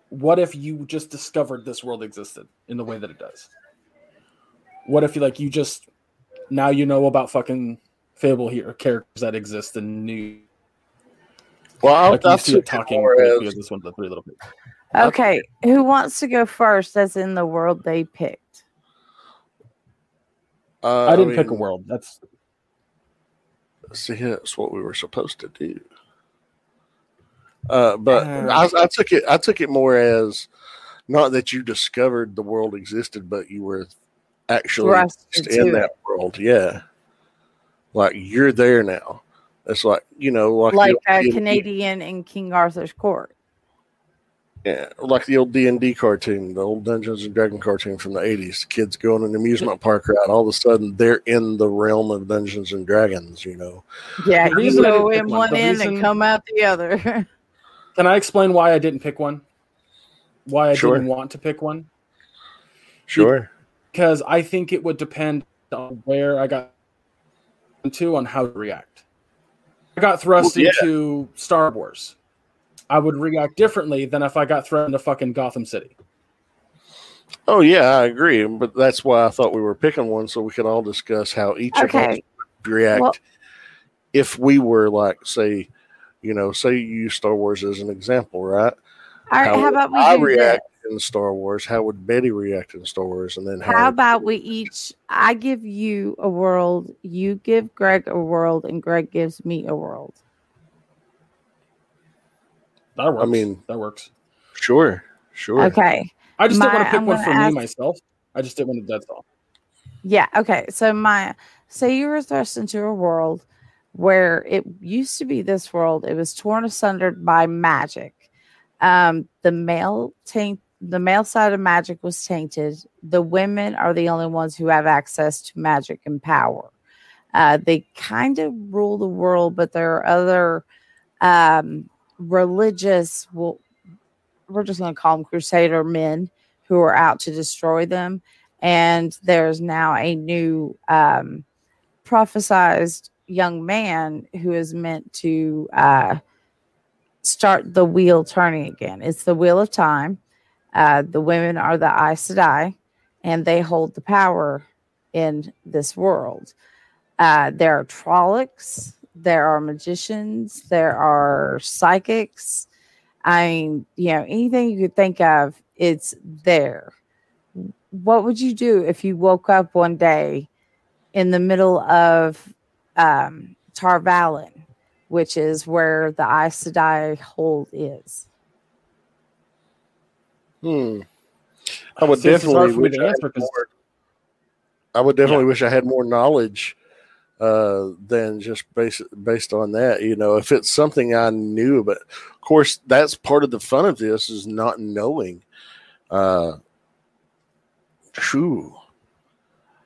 what if you just discovered this world existed in the way that it does? What if you like you just now you know about fucking Fable here characters that exist and new Well, I'll, like you see it talking of this one, the three little pigs. Okay, who wants to go first? As in the world they picked. uh, I didn't pick a world. That's See, that's what we were supposed to do. Uh, but Uh, I, I took it. I took it more as not that you discovered the world existed, but you were actually just in that world. Yeah, like you're there now. It's like you know, like Like the a old D&D Canadian in King Arthur's court. Yeah, like the old D and D cartoon, the old Dungeons and Dragon cartoon from the eighties. Kids go on an amusement park ride, all of a sudden they're in the realm of Dungeons and Dragons. You know, Yeah, you reason I go in one- one end reason- and come out the other. Can I explain why I didn't pick one? Why I Sure. didn't want to pick one? sure. Because I think it would depend on where I got into on how to react. I got thrust Well, yeah. into Star Wars. I would react differently than if I got thrown into fucking Gotham City. Oh yeah, I agree. But that's why I thought we were picking one so we could all discuss how each of us would react Well- if we were like, say, you know, say you use Star Wars as an example, right? All right, how would about we I do this? react in Star Wars? How would Betty react in Star Wars? And then how, How about we each? I give you a world, you give Greg a world, and Greg gives me a world. That works. mean- that works. Sure, sure. Okay. I just didn't want to pick I'm one for ask- me myself. I just didn't want to. That's all. Yeah. Okay. So my say you were thrust into a world where it used to be this world. It was torn asunder by magic. Um, the male taint, the male side of magic was tainted. The women are the only ones who have access to magic and power. Uh, they kind of rule the world, but there are other um, religious. Well, we're just going to call them crusader men who are out to destroy them and there's now a new um, prophesized young man who is meant to uh, start the wheel turning again. It's the wheel of time. Uh, the women are the Aes Sedai, and they hold the power in this world. Uh, there are Trollocs, there are magicians, there are psychics. I mean, you know, anything you could think of, it's there what would you do if you woke up one day in the middle of um, Tar Valon, which is where the Aes Sedai hold is? Hmm. I would See, this is hard definitely wish I had more. I would definitely wish I had more knowledge uh, than just based based on that. You know, if it's something I knew, but of course, that's part of the fun of this is not knowing. Uh, true.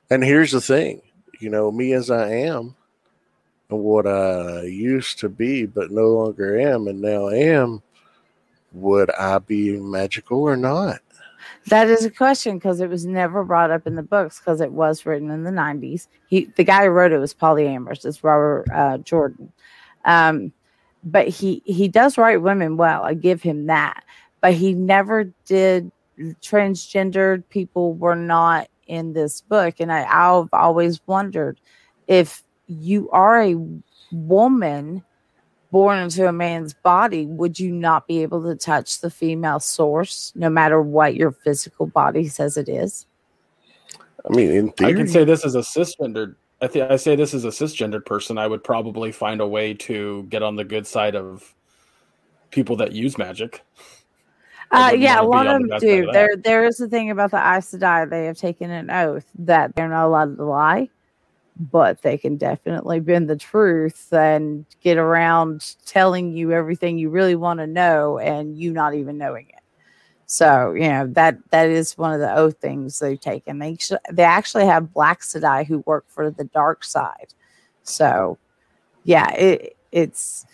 And here's the thing, you know, me as I am, and what I used to be, but no longer am, and now am. Would I be magical or not? That is a question because it was never brought up in the books because it was written in the 90s. He, the guy who wrote it was polyamorous. It's Robert uh, Jordan. Um, but he, he does write women well. I give him that. But he never did transgendered people were not in this book. And I, I've always wondered if you are a woman born into a man's body, would you not be able to touch the female source no matter what your physical body says it is? I mean, in I can say this as a cisgendered. I think I say this as a cisgendered person. I would probably find a way to get on the good side of people that use magic. Uh, yeah, a lot of them do. There, there is a thing about the Aes Sedai. They have taken an oath that they're not allowed to lie, but they can definitely bend the truth and get around telling you everything you really want to know, and you not even knowing it. So you know that that is one of the oath things they've taken. They they actually have Black Sedai who work for the dark side. So yeah, it, it's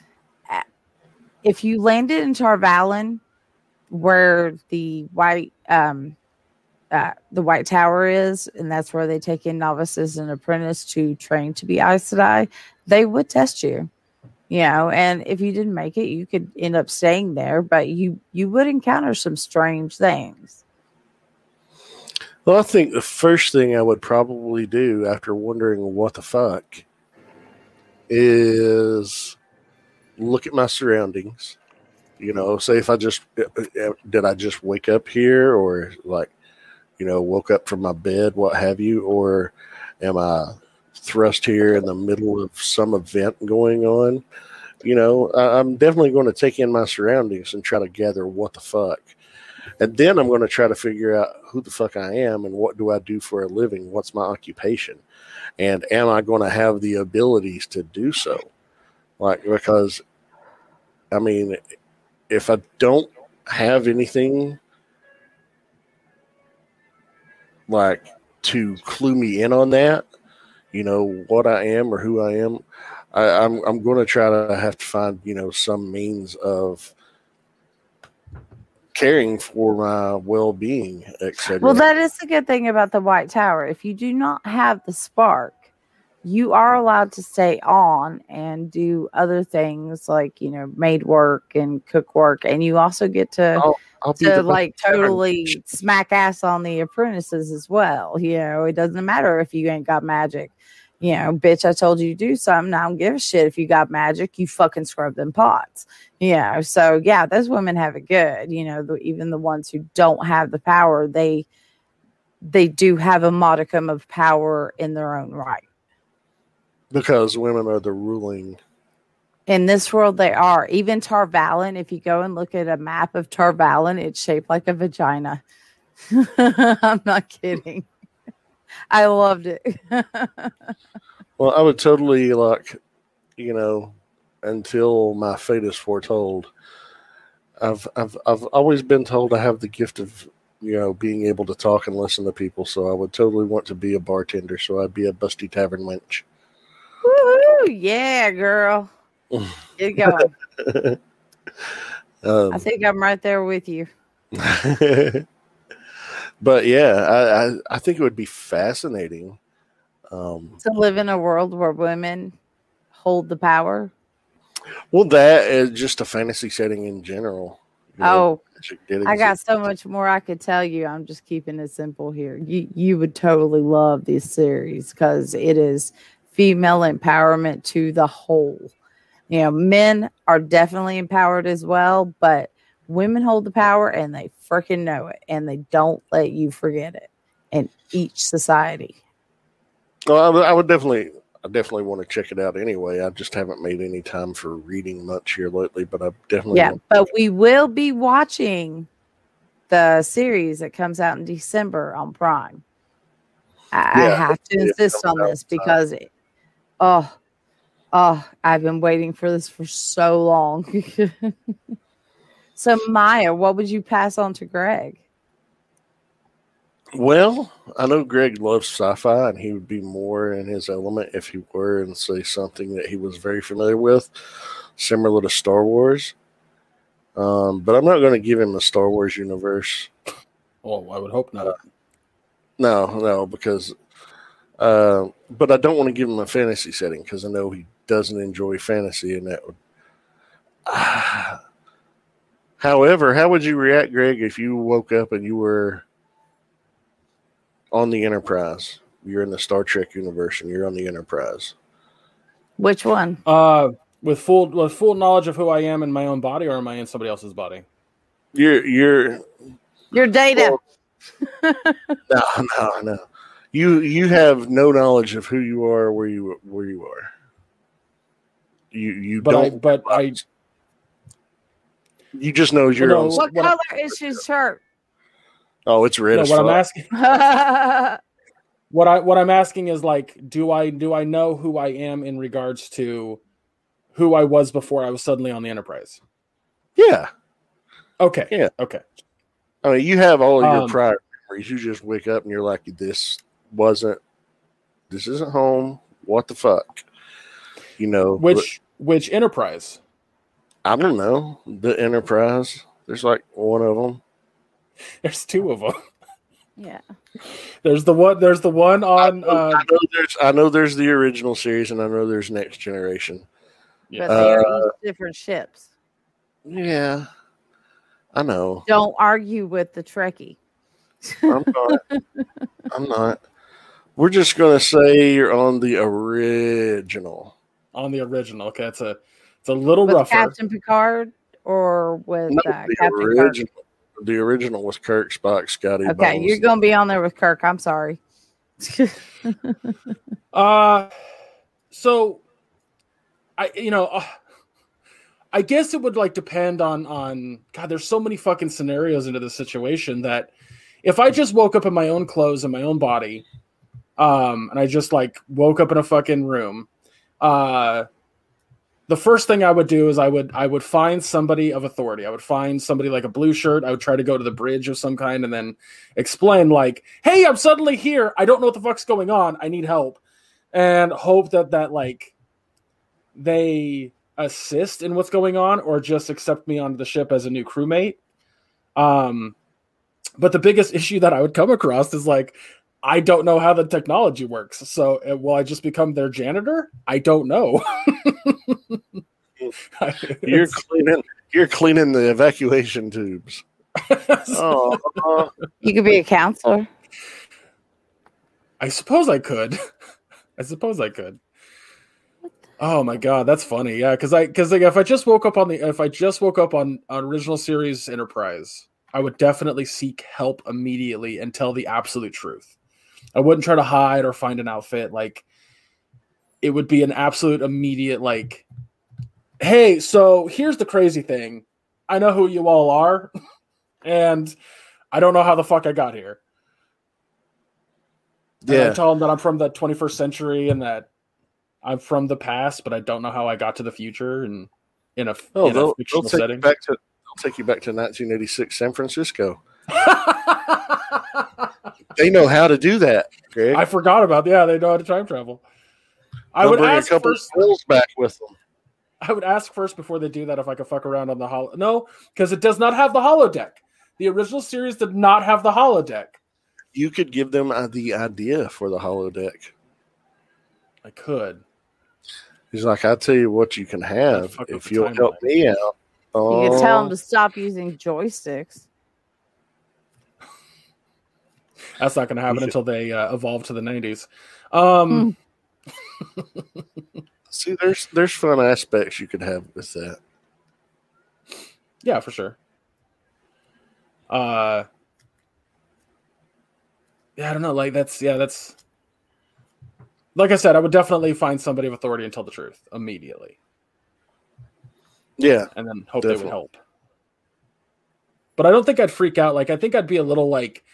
if you landed in Tar Valon, where the white um uh, the White Tower is, and that's where they take in novices and apprentices to train to be Aes Sedai, they would test you. You know, and if you didn't make it, you could end up staying there, but you you would encounter some strange things. Well, I think the first thing I would probably do after wondering what the fuck is look at my surroundings. You know, say if I just uh, uh, did I just wake up here or like, you know, woke up from my bed, what have you, or am I thrust here in the middle of some event going on? You know, I, I'm definitely going to take in my surroundings and try to gather what the fuck. And then I'm going to try to figure out who the fuck I am and what do I do for a living? What's my occupation? And am I going to have the abilities to do so? Like, because, I mean, if I don't have anything like to clue me in on that, you know, what I am or who I am, I, I'm I'm going to try to have to find you know some means of caring for my well being, etc. Well, that is the good thing about the White Tower. If you do not have the spark, you are allowed to stay on and do other things like you know maid work and cook work, and you also get to I'll, I'll to like ever. totally smack ass on the apprentices as well. You know, it doesn't matter if you ain't got magic. You know, bitch, I told you to do something. I don't give a shit if you got magic. You fucking scrub them pots. You know, so yeah, those women have it good. You know, the, even the ones who don't have the power, they they do have a modicum of power in their own right. Because women are the ruling. In this world, they are. Even Tar Valon, if you go and look at a map of Tar Valon, it's shaped like a vagina. I'm not kidding. I loved it. Well, I would totally like, you know, until my fate is foretold. I've I've I've always been told I have the gift of you know being able to talk and listen to people. So I would totally want to be a bartender. So I'd be a busty tavern wench. Woo, yeah, girl. Get going. um, I think I'm right there with you. but yeah, I, I I think it would be fascinating. Um, To live in a world where women hold the power. well, that is just a fantasy setting in general. you know, Oh, I got so much more I could tell you. I'm just keeping it simple here. You you would totally love this series because it is female empowerment to the whole. You know, men are definitely empowered as well, but women hold the power and they freaking know it and they don't let you forget it in each society. Well, I would- definitely, I definitely want to check it out anyway. I just haven't made any time for reading much here lately, but I definitely Yeah, but we will be watching the series that comes out in December on Prime. I, I have to insist on this because, it, oh, oh, I've been waiting for this for so long. so, Maya, what would you pass on to Greg? Well, I know Greg loves sci-fi, and he would be more in his element if he were and say something that he was very familiar with, similar to Star Wars. Um, but I'm not going to give him the Star Wars universe. Oh, I would hope not. No, no, because. Uh, but I don't want to give him a fantasy setting because I know he doesn't enjoy fantasy, and that would. However, how would you react, Greg, if you woke up and you were on the Enterprise? You're in the Star Trek universe, and you're on the Enterprise. Which one? Uh, with full with full knowledge of who I am in my own body, or am I in somebody else's body? You're you're Your data. no no no. You you have no knowledge of who you are, where you where you are. You you But don't. but I you just know you're no, what what- color is his shirt? Oh, it's red no, what fuck. I'm asking what I what I'm asking is like, do I do I know who I am in regards to who I was before I was suddenly on the Enterprise? yeah, Okay. Yeah. Okay. I mean, you have all of your Um, prior memories. You just wake up and you're like, "This wasn't. This isn't home. What the fuck?" You know, Which which Enterprise? I don't know. The Enterprise. There's like one of them. There's two of them. Yeah. There's the one. There's the one I on. know, Uh, I know there's I know there's the original series and I know there's Next Generation. Yeah. But they're Uh, each different ships. Yeah, I know. Don't argue with the Trekkie. I'm not. I'm not. We're just gonna say you're on the original. on the original. Okay, it's a it's a little With rougher. Captain Picard or with No, uh, the Captain Kirk? original. The original was Kirk, Spock, Scotty. Okay, Bones. you're going to be on there with Kirk. I'm sorry. Uh, so I you know. Uh, I guess it would like depend on on God. There's so many fucking scenarios into this situation that if I just woke up in my own clothes in my own body, um, and I just like woke up in a fucking room, uh, the first thing I would do is I would I would find somebody of authority. I would find somebody like a blue shirt. I would try to go to the bridge of some kind and then explain like, "Hey, I'm suddenly here. I don't know what the fuck's going on. I need help," and hope that that like they assist in what's going on or just accept me onto the ship as a new crewmate. Um, but the biggest issue that I would come across is like, I don't know how the technology works. So uh, will I just become their janitor? I don't know. You're cleaning. You're cleaning the evacuation tubes. Oh, uh, You could be a counselor. I suppose I could. I suppose I could. Oh my god, that's funny. Yeah, because I because like if I just woke up on the if I just woke up on on original series Enterprise, I would definitely seek help immediately and tell the absolute truth. I wouldn't try to hide or find an outfit. Like it would be an absolute immediate like, hey, so here's the crazy thing. I know who you all are, and I don't know how the fuck I got here. And I yeah. tell them that I'm from the 21st century and that I'm from the past, but I don't know how I got to the future and in a, Oh, in a they'll, they'll fictional take you setting. back to. They'll take you back to 1986 San Francisco. They know how to do that, Greg. I forgot about yeah, they know how to time travel. I They'll would bring ask a couple first. back with them. I would ask first before they do that if I could fuck around on the hollow. No, because it does not have the holodeck. The original series did not have the holodeck. You could give them uh, the idea for the holodeck. I could. He's like, I tell you what, you can have if you'll help me out. You can tell them to stop using joysticks. That's not going to happen until they uh, evolve to the 90s. Um, see, there's there's fun aspects you could have with that. Yeah, for sure. Uh Yeah, I don't know. Like that's yeah, that's like I said, I would definitely find somebody of authority and tell the truth immediately. Yeah, And then hope they would help. But I don't think I'd freak out. Like I think I'd be a little like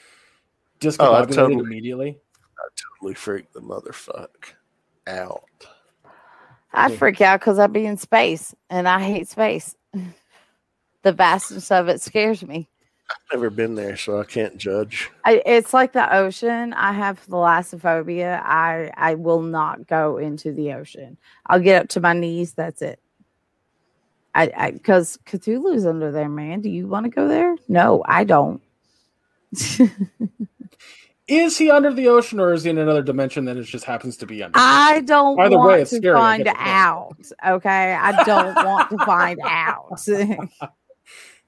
discombobulated oh, totally- immediately. I totally freak the motherfuck out. I'd freak out because I'd be in space and I hate space. The vastness of it scares me. I've never been there, so I can't judge. I, it's like the ocean. I have thalassophobia. I I will not go into the ocean. I'll get up to my knees. That's it. I I because Cthulhu's under there, man. Do you want to go there? No, I don't. Is he under the ocean or is he in another dimension that it just happens to be under? I don't Either way, want it's to scary, find out. Okay, I don't want to find out.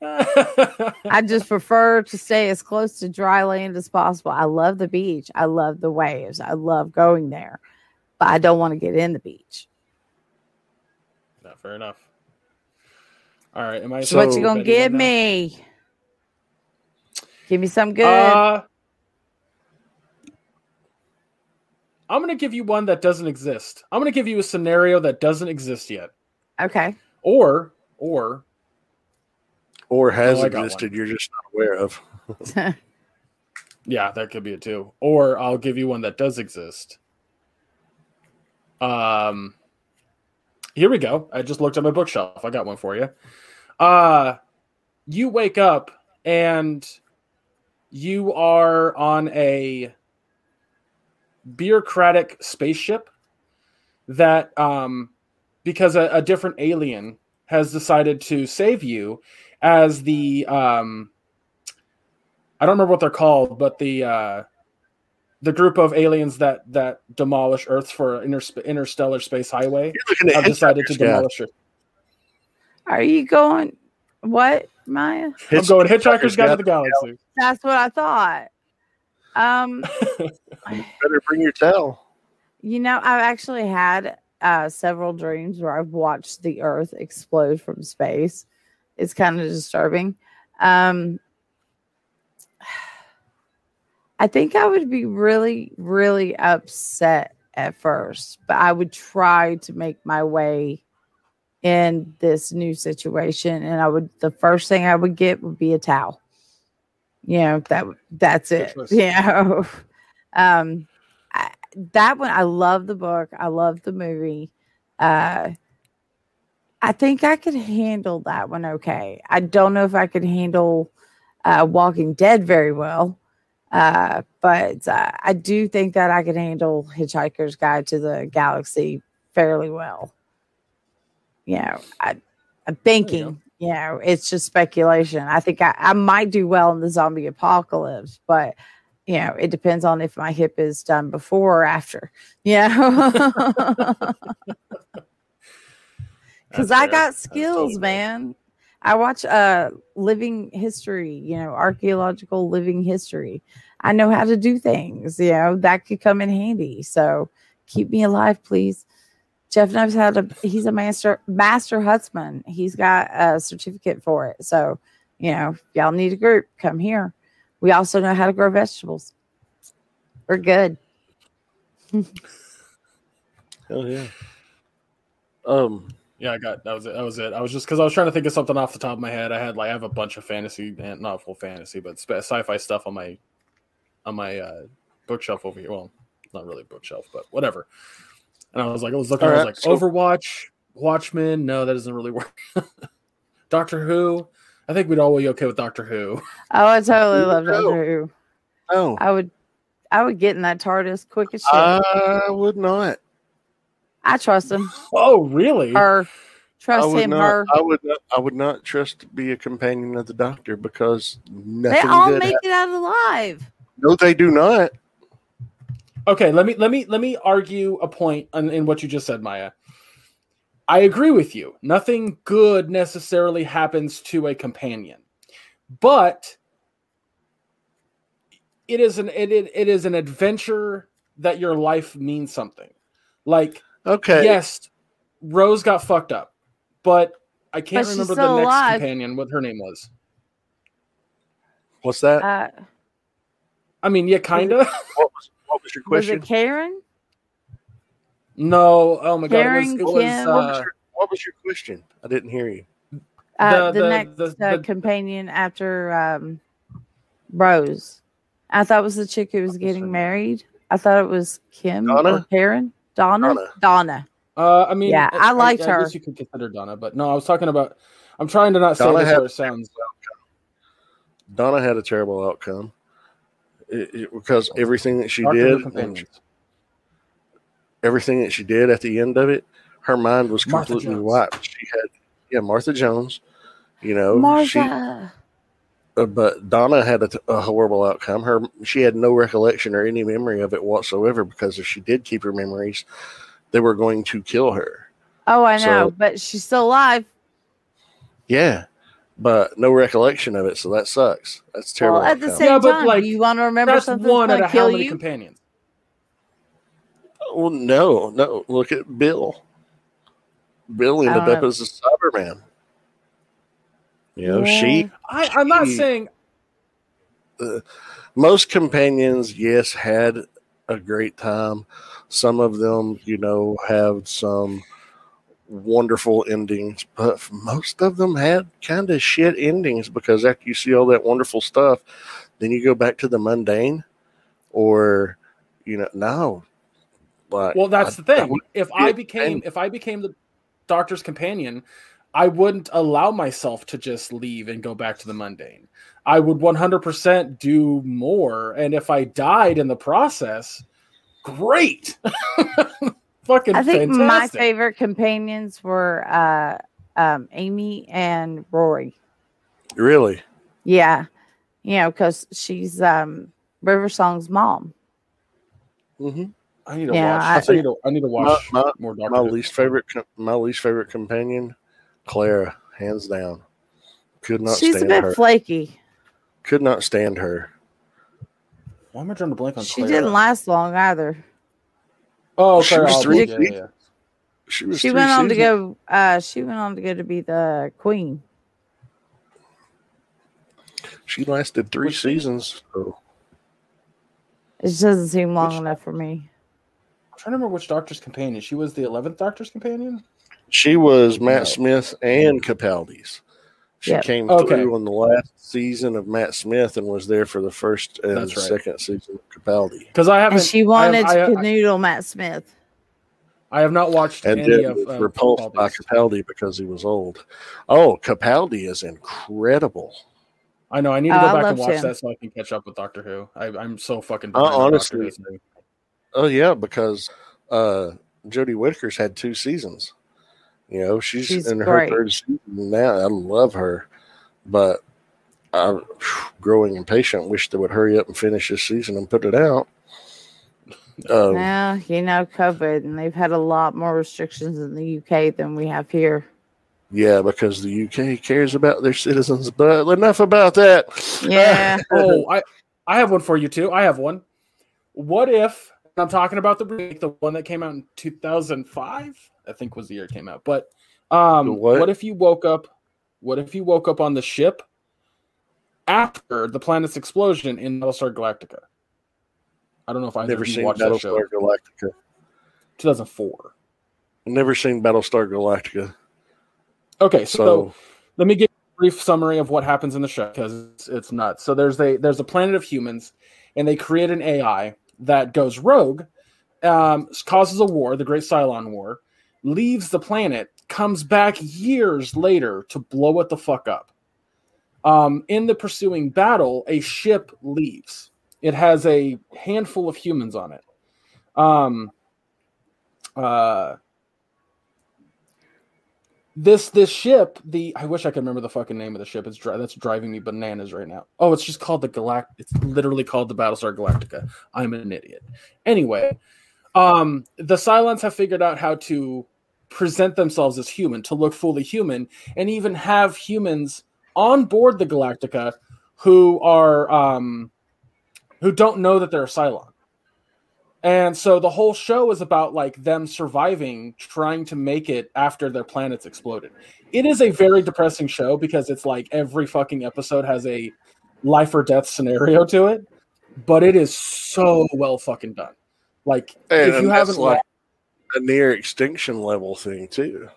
I just prefer to stay as close to dry land as possible. I love the beach. I love the waves. I love going there, but I don't want to get in the beach. Not fair enough. All right, am I So- what you gonna give me? Give me some good. Uh, I'm going to give you one that doesn't exist. I'm going to give you a scenario that doesn't exist yet, okay. or or Or has Oh, existed, you're just not aware of. yeah, that could be it too. Or I'll give you one that does exist. Um, here we go. I just looked at my bookshelf. I got one for you. Uh, you wake up and you are on a bureaucratic spaceship that um because a, a different alien has decided to save you as the um I don't remember what they're called, but the uh, the group of aliens that that demolish Earth for inter- interstellar space highway You're have decided to demolish it. Are you going? What, Maya? I'm Hitch- going Hitchhiker's Guide to the Galaxy. That's what I thought. Um, Better bring your towel. you know, I've actually had uh, several dreams where I've watched the Earth explode from space. It's kind of disturbing. Um, I think I would be really, really upset at first, but I would try to make my way in this new situation. And I would, the first thing I would get would be a towel. You know, that that's it. choice. You know, um, I, that one, I love the book. I love the movie. Uh, I think I could handle that one okay. I don't know if I could handle uh, Walking Dead very well. Uh, but uh, I do think that I could handle Hitchhiker's Guide to the Galaxy fairly well. You know, I, I'm thinking, you know, it's just speculation. I think I, I might do well in the zombie apocalypse, but you know, it depends on if my hip is done before or after. Yeah. Because I got skills, totally man. I watch uh living history, you know, archaeological living history. I know how to do things, you know, that could come in handy. So keep me alive, please. Jeff knows how to he's a master master huntsman. He's got a certificate for it. So, you know, y'all need a group, come here. We also know how to grow vegetables. We're good. Hell yeah. Um, Yeah, I got that was it. That was it. I was just because I was trying to think of something off the top of my head. I had like I have a bunch of fantasy and not full fantasy, but sci-fi stuff on my on my uh, bookshelf over here. Well, not really bookshelf, but whatever. And I was like, I was looking, I was Alright, like, so- Overwatch, Watchmen. No, that doesn't really work. Doctor Who. I think we'd all be okay with Doctor Who. Oh, I totally love No. Doctor Who. no, I would I would get in that TARDIS quick as shit. I would not. I trust him. Oh, really? Her. I Trust would him, not. her. I would not. I would not trust to be a companion of the Doctor because They all good. make hap- it out alive. no, they do not. Okay, let me let me let me argue a point in, in what you just said, Maya. I agree with you. Nothing good necessarily happens to a companion, but it is an it, it, it is an adventure that your life means something. Like Okay. yes, Rose got fucked up, but I can't But remember the next alive. companion what her name was. What's that? Uh, I mean, yeah, kind of. what was What was your was question? it Karen? No, oh my god, Karen, it was, it was Kim? what, was uh, your, what was your question? I didn't hear you. Uh, The- the, the- next the- uh, the- companion after um, Rose. I thought it was the chick who was getting married. I thought it was Kim or Donna? Karen. Donna? Donna. Donna. Uh, I mean, Yeah, I liked I her. guess you could consider Donna, but no, I was talking about. I'm trying to not say Donna this had- where it sounds. Donna had a terrible outcome It- it- because everything that she Doctor did, and companions. Everything that she did at the end of it, her mind was completely wiped. She had, yeah, Martha Jones. You know, she, Martha. uh, but Donna had a, a horrible outcome. Her she had no recollection or any memory of it whatsoever because if she did keep her memories, they were going to kill her. Oh, I know, So- but she's still alive. Yeah, but no recollection of it, so that sucks. That's terrible. Well, at the outcome. same Yeah, but, time, like, you want to remember That's something one that's out of to how kill many you? companions. Well, no, no. Look at Bill. Bill I ended don't up as a Cyberman. You know, she Yeah. I, I'm not She- saying. Uh, most companions, yes, had a great time. Some of them, you know, have some wonderful endings, but most of them had kind of shit endings because after you see all that wonderful stuff, then you go back to the mundane, or you know, no. Like, Well, that's I- the thing. would- If I became, and- if I became the doctor's companion, I wouldn't allow myself to just leave and go back to the mundane. I would 100% do more, and if I died in the process, great. Fucking I think my favorite companions were uh, um, Amy and Rory. really, Yeah. You know, because she's um River Song's mom. hmm I need to Yeah, watch. I- I, need to. I need to watch My- more Doctor. My Who. least favorite, my least favorite companion, Clara, hands down. Could not she's a bit her. flaky. Could not stand her. Why am I drawing a blank on? She Clara? didn't last long either. Oh, She Clara was three yeah, yeah, yeah. She was. She three went on to go. Uh, she went on to go to be the queen. She lasted three seasons. So. It just doesn't seem long Which- enough for me. I'm trying to remember which Doctor's companion. She was the eleventh Doctor's companion. She was Matt No. Smith and Capaldi's. She Yep. came Okay. through on the last season of Matt Smith and was there for the first and That's right. second season of Capaldi. Because I haven't. And she wanted I have, to I, canoodle Matt Smith. I have not watched And any of. Uh, repulsed by Capaldi because he was old. Oh, Capaldi is incredible. I know. I need to Oh, go I back and watch him. that so I can catch up with Doctor Who. I, I'm so fucking. Uh, behind on honestly, Doctor Who's new. Oh yeah, because uh Jodie Whittaker's had two seasons. You know, she's, She's in her third season now. I love her, but I'm growing impatient. Wish they would hurry up and finish this season and put it out. Um, Yeah, you know, COVID, and they've had a lot more restrictions in the UK than we have here. Yeah, because the UK cares about their citizens. But enough about that. Yeah. oh, I I have one for you too. I have one. What if and I'm talking about the remake, the one that came out in 2005? I think was the year it came out. But um, what? what if you woke up? What if you woke up on the ship after the planet's explosion in Battlestar Galactica? I don't know if I've never seen watched that show. Battlestar Galactica. 2004. Never seen Battlestar Galactica. Okay, so, So, let me give a brief summary of what happens in the show because it's, it's nuts. So there's a there's a planet of humans, and they create an AI that goes rogue, um, causes a war, the Great Cylon War, leaves the planet, comes back years later to blow it the fuck up. Um, in the pursuing battle, a ship leaves. It has a handful of humans on it. Um, uh, this this ship the i wish i could remember the fucking name of the ship. It's dri- that's driving me bananas right now. Oh it's just called the galact it's literally called the battlestar galactica. I'm an idiot. Anyway um the cylons have figured out how to present themselves as human to look fully human and even have humans on board the galactica who are um who don't know that they're a cylon and so the whole show is about like them surviving, trying to make it after their planets exploded. It is a very depressing show because it's like every fucking episode has a life or death scenario to it, but it is so well fucking done. Like and if you haven't like a near extinction level thing too.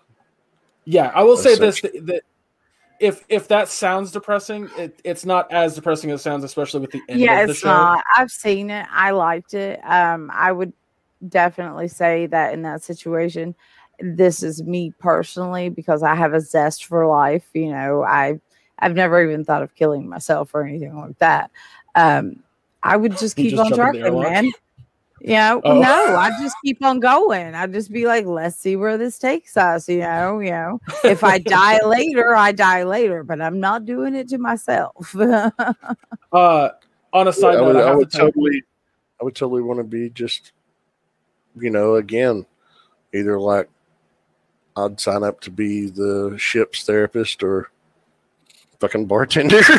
yeah, I will say this that if if that sounds depressing, it, it's not as depressing as it sounds, especially with the end yeah, of the it's show. not. I've seen it. I liked it. Um, I would definitely say that in that situation, this is me personally because I have a zest for life. You know, I I've never even thought of killing myself or anything like that. Um, I would just keep just on jump in the trucking, man. You know, Oh. no, I just keep on going. I just be like, let's see where this takes us. You know, you know, if I die later, I die later, but I'm not doing it to myself. Uh, on a side I note, would, I I would to tell- totally, I would totally want to be just, you know, again, either like I'd sign up to be the ship's therapist or fucking bartender.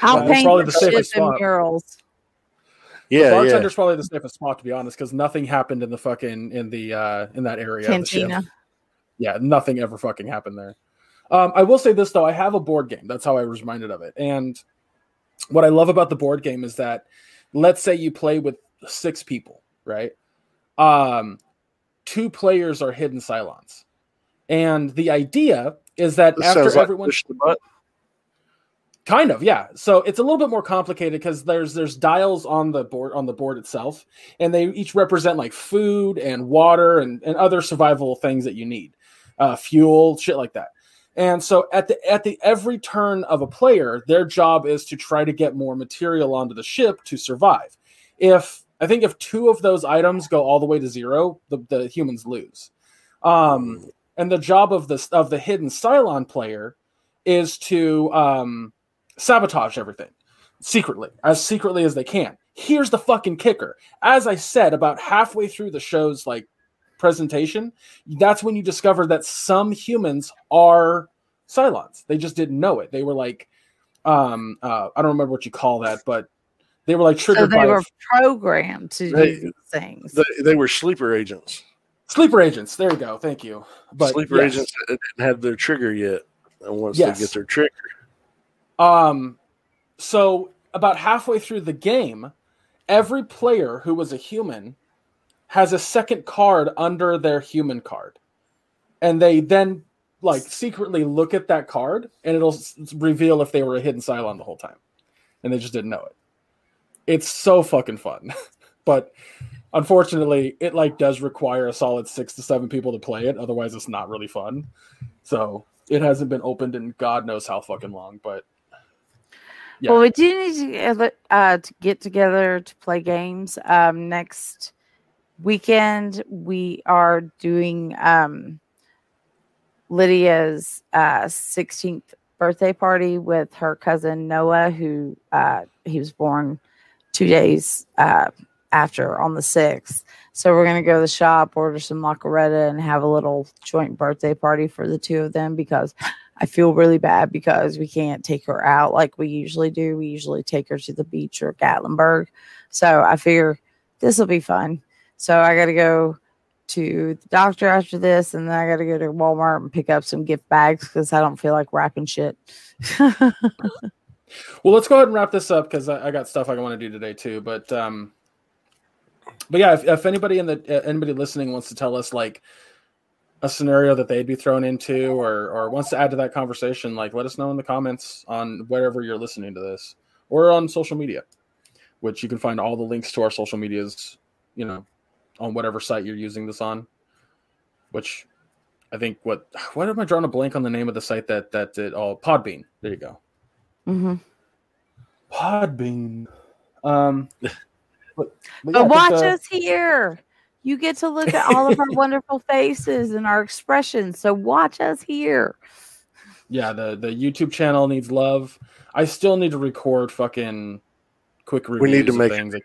I'll That's paint probably the the ship and spot. murals. Yeah, yeah. bartender's probably the safest spot to be honest, because nothing happened in the fucking in the uh in that area. of the ship. Cantina. Yeah, nothing ever fucking happened there. Um, I will say this though, I have a board game. That's how I was reminded of it. And what I love about the board game is that let's say you play with six people, right? Um, two players are hidden Cylons. And the idea is that This after sounds like everyone push the button. Kind of yeah. So it's a little bit more complicated because there's there's dials on the board on the board itself and they each represent like food and water and, and other survival things that you need uh, fuel shit like that. And so at the at the every turn of a player their job is to try to get more material onto the ship to survive. If i think if two of those items go all the way to zero the, the humans lose. Um and the job of this of the hidden cylon player is to um sabotage everything secretly, as secretly as they can. Here's the fucking kicker. As I said, about halfway through the show's like presentation, that's when you discover that some humans are Cylons. They just didn't know it. They were like, um, uh, I don't remember what you call that, but they were like triggered. So they by were programmed to They- do things. They, they were sleeper agents. sleeper agents. There you go. Thank you. But sleeper yes. agents didn't have their trigger yet. And once Yes. they get their trigger, Um, so about halfway through the game, every player who was a human has a second card under their human card, and they then like secretly look at that card, and it'll s- reveal if they were a hidden Cylon the whole time, and they just didn't know it. It's so fucking fun, but unfortunately, it like does require a solid six to seven people to play it. Otherwise, it's not really fun. So it hasn't been opened in God knows how fucking long, but Yeah. Well, we do need to, get- uh, to get together to play games. Um, next weekend, we are doing um, Lydia's uh, 16th birthday party with her cousin Noah, who uh, he was born two days uh, after on the 6th. So we're going to go to the shop, order some macaretta, and have a little joint birthday party for the two of them because I feel really bad because we can't take her out like we usually do. We usually take her to the beach or Gatlinburg. So I figure this will be fun. So I got to go to the doctor after this, and then I got to go to Walmart and pick up some gift bags because I don't feel like wrapping shit. Well, let's go ahead and wrap this up because I, I got stuff I want to do today too. But um, but yeah, if, if anybody in the uh, anybody listening wants to tell us like a scenario that they'd be thrown into, or or wants to add to that conversation, like let us know in the comments on wherever you're listening to this, or on social media, which you can find all the links to our social medias, you know, on whatever site you're using this on. Which I think what what am I drawing a blank on the name of the site that that did? Oh, Podbean. There you go. Mm-hmm. Podbean. Um, but, but yeah, But I watch the- us here. You get to look at all of our wonderful faces and our expressions. So watch us here. Yeah, the the YouTube channel needs love. I still need to record fucking quick reviews. We need to make- things. I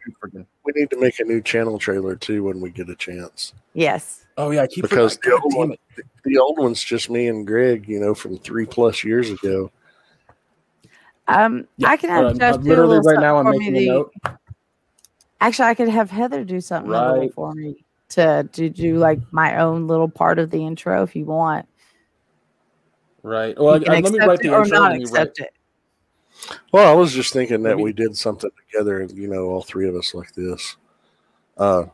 we need to make a new channel trailer too when we get a chance. Yes. Oh yeah, I keep Because the old one- The old one's just me and Greg, you know, from three plus years ago. Um, Yeah, I can have on. Josh I'm do a literally right now. I'm making a note. Actually, I could have Heather do something Right. for me to to do like my own little part of the intro if you want. Right. Well, you can I, let me accept write it the or intro. not Let me write. accept it. Well, I was just thinking that Maybe- we did something together, you know, all three of us like this. Uh,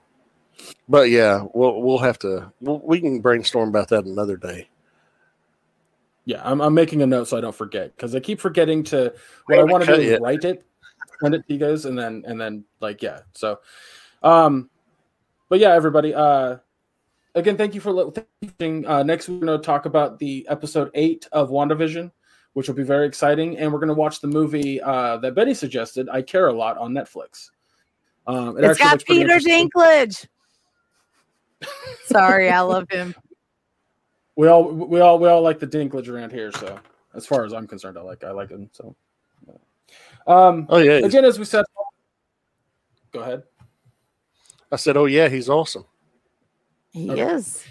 but yeah, we'll we'll have to we'll, we can brainstorm about that another day. Yeah, I'm, I'm making a note so I don't forget because I keep forgetting to what I want to do is yet. write it, send it to you guys, and then and then like yeah. So, um, but yeah, everybody. Uh, again, thank you for listening. Uh, next we're going to talk about the episode eight of WandaVision, which will be very exciting, and we're going to watch the movie uh, that Betty suggested. I care a lot on Netflix. Um, it It's actually got looks Peter. Dinklage. Sorry, I love him. We all we all we all like the Dinklage around here, so as far as I'm concerned, I like I like him. So, um, Oh yeah, again, as we said, go ahead. I said, oh yeah, he's awesome. He Okay. is.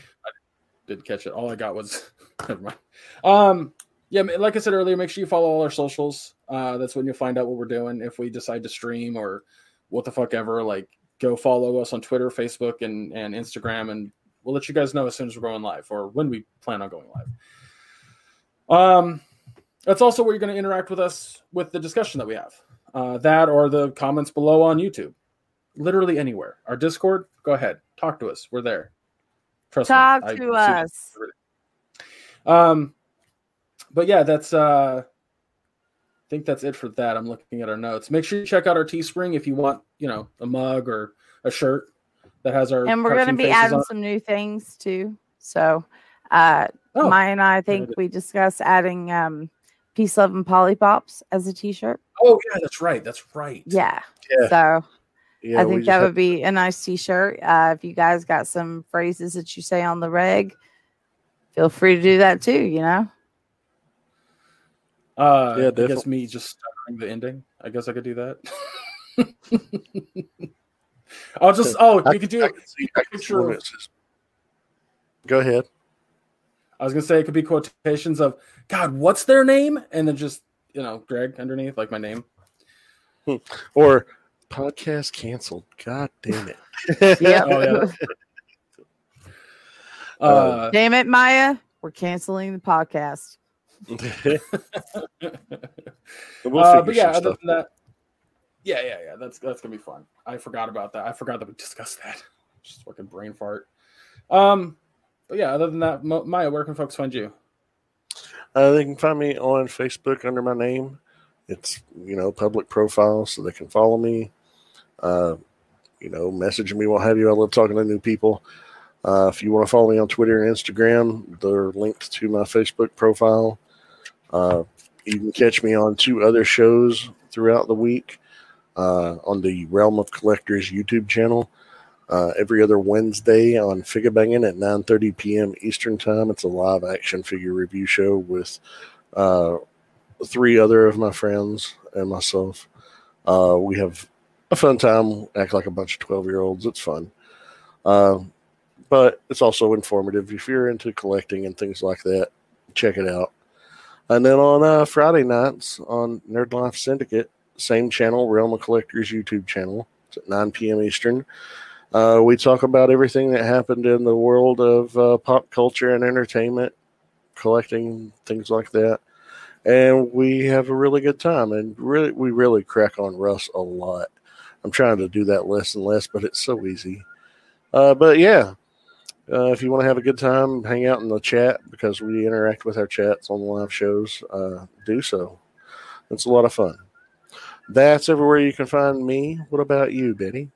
Didn't catch it. All I got was never mind. Um, yeah, like I said earlier, make sure you follow all our socials. Uh, that's when you'll find out what we're doing if we decide to stream or what the fuck ever. Like, go follow us on Twitter, Facebook, and and Instagram, and we'll let you guys know as soon as we're going live or when we plan on going live. Um, that's also where you're going to interact with us with the discussion that we have. Uh, that or the comments below on YouTube. Literally anywhere. Our Discord, go ahead, talk to us. We're there. Trust me, Talk I to see- us. um, but yeah, that's uh, I think that's it for that. I'm looking at our notes. Make sure you check out our Teespring if you want, you know, a mug or a shirt that has our And we're going to be adding on some new things too. So, uh, Oh, Maya and I think we discussed adding um, Peace, Love, and Polypops as a t shirt. oh yeah, that's right. That's right. Yeah. Yeah. So, Yeah, I think that would be a nice t-shirt. Uh, if you guys got some phrases that you say on the reg, feel free to do that too. You know, Uh, Yeah, I guess me just during the ending. I guess I could do that. I'll just oh I you could can- do I can see- I can see picture of- it says- Go ahead. I was gonna say it could be quotations of God, what's their name? And then just you know, Greg underneath, like my name. Or podcast canceled. God damn it. Yep. Oh, yeah. Uh, Damn it, Maya. We're canceling the podcast. we'll uh, but yeah, other stuff than that, yeah, yeah, yeah. That's that's gonna be fun. I forgot about that. I forgot that we discussed that. Just fucking brain fart. Um, but yeah, other than that, Mo- Maya, where can folks find you? Uh, they can find me on Facebook under my name. It's you know public profile, so they can follow me. Uh, you know, message me, what have you. I love talking to new people. Uh, if you want to follow me on Twitter and Instagram, they're linked to my Facebook profile. Uh, you can catch me on two other shows throughout the week uh, on the Realm of Collectors YouTube channel. Uh, every other Wednesday on Figure Banging at 9:30 p.m. Eastern Time. It's a live action figure review show with uh, three other of my friends and myself. Uh, we have a fun time, act like a bunch of 12 year olds. It's fun. Uh, but it's also informative. If you're into collecting and things like that, check it out. And then on uh, Friday nights on Nerd Life Syndicate, same channel, Realm of Collectors YouTube channel. It's at 9 p.m. Eastern. Uh, we talk about everything that happened in the world of uh, pop culture and entertainment, collecting things like that, and we have a really good time. And really, we really crack on Russ a lot. I'm trying to do that less and less, but it's so easy. Uh, but yeah, uh, if you want to have a good time, hang out in the chat because we interact with our chats on the live shows. Uh, do so. It's a lot of fun. That's everywhere you can find me. What about you, Betty?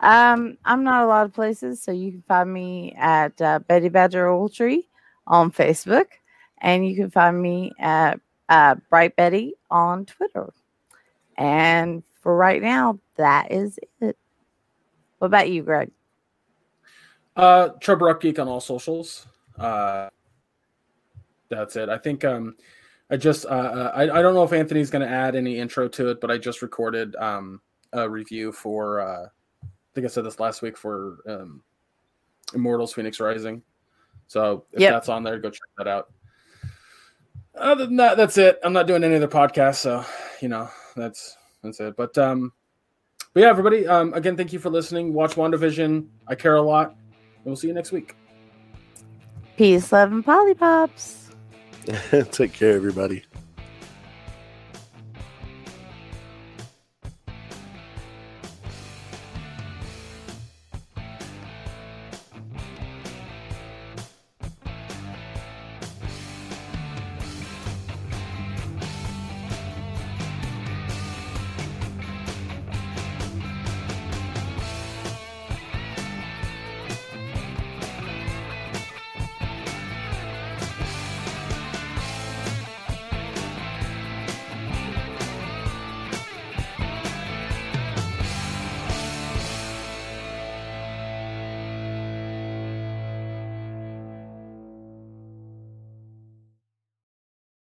Um, I'm not a lot of places, so you can find me at uh, Betty Badger Oldtree on Facebook, and you can find me at uh, Bright Betty on Twitter. And for right now, that is it. What about you, Greg? Uh, Trevor Up Geek on all socials. Uh, that's it. I think um, I just uh, uh, I I don't know if Anthony's going to add any intro to it, but I just recorded um a review for uh, I think I said this last week for um, Immortals: Fenyx Rising. So if Yep. that's on there, go check that out. Other than that, that's it. I'm not doing any other podcasts, so you know that's that's it. But um, but yeah, everybody. Um, again, thank you for listening. Watch WandaVision. I care a lot. And we'll see you next week. Peace, love, and polypops. Take care, everybody.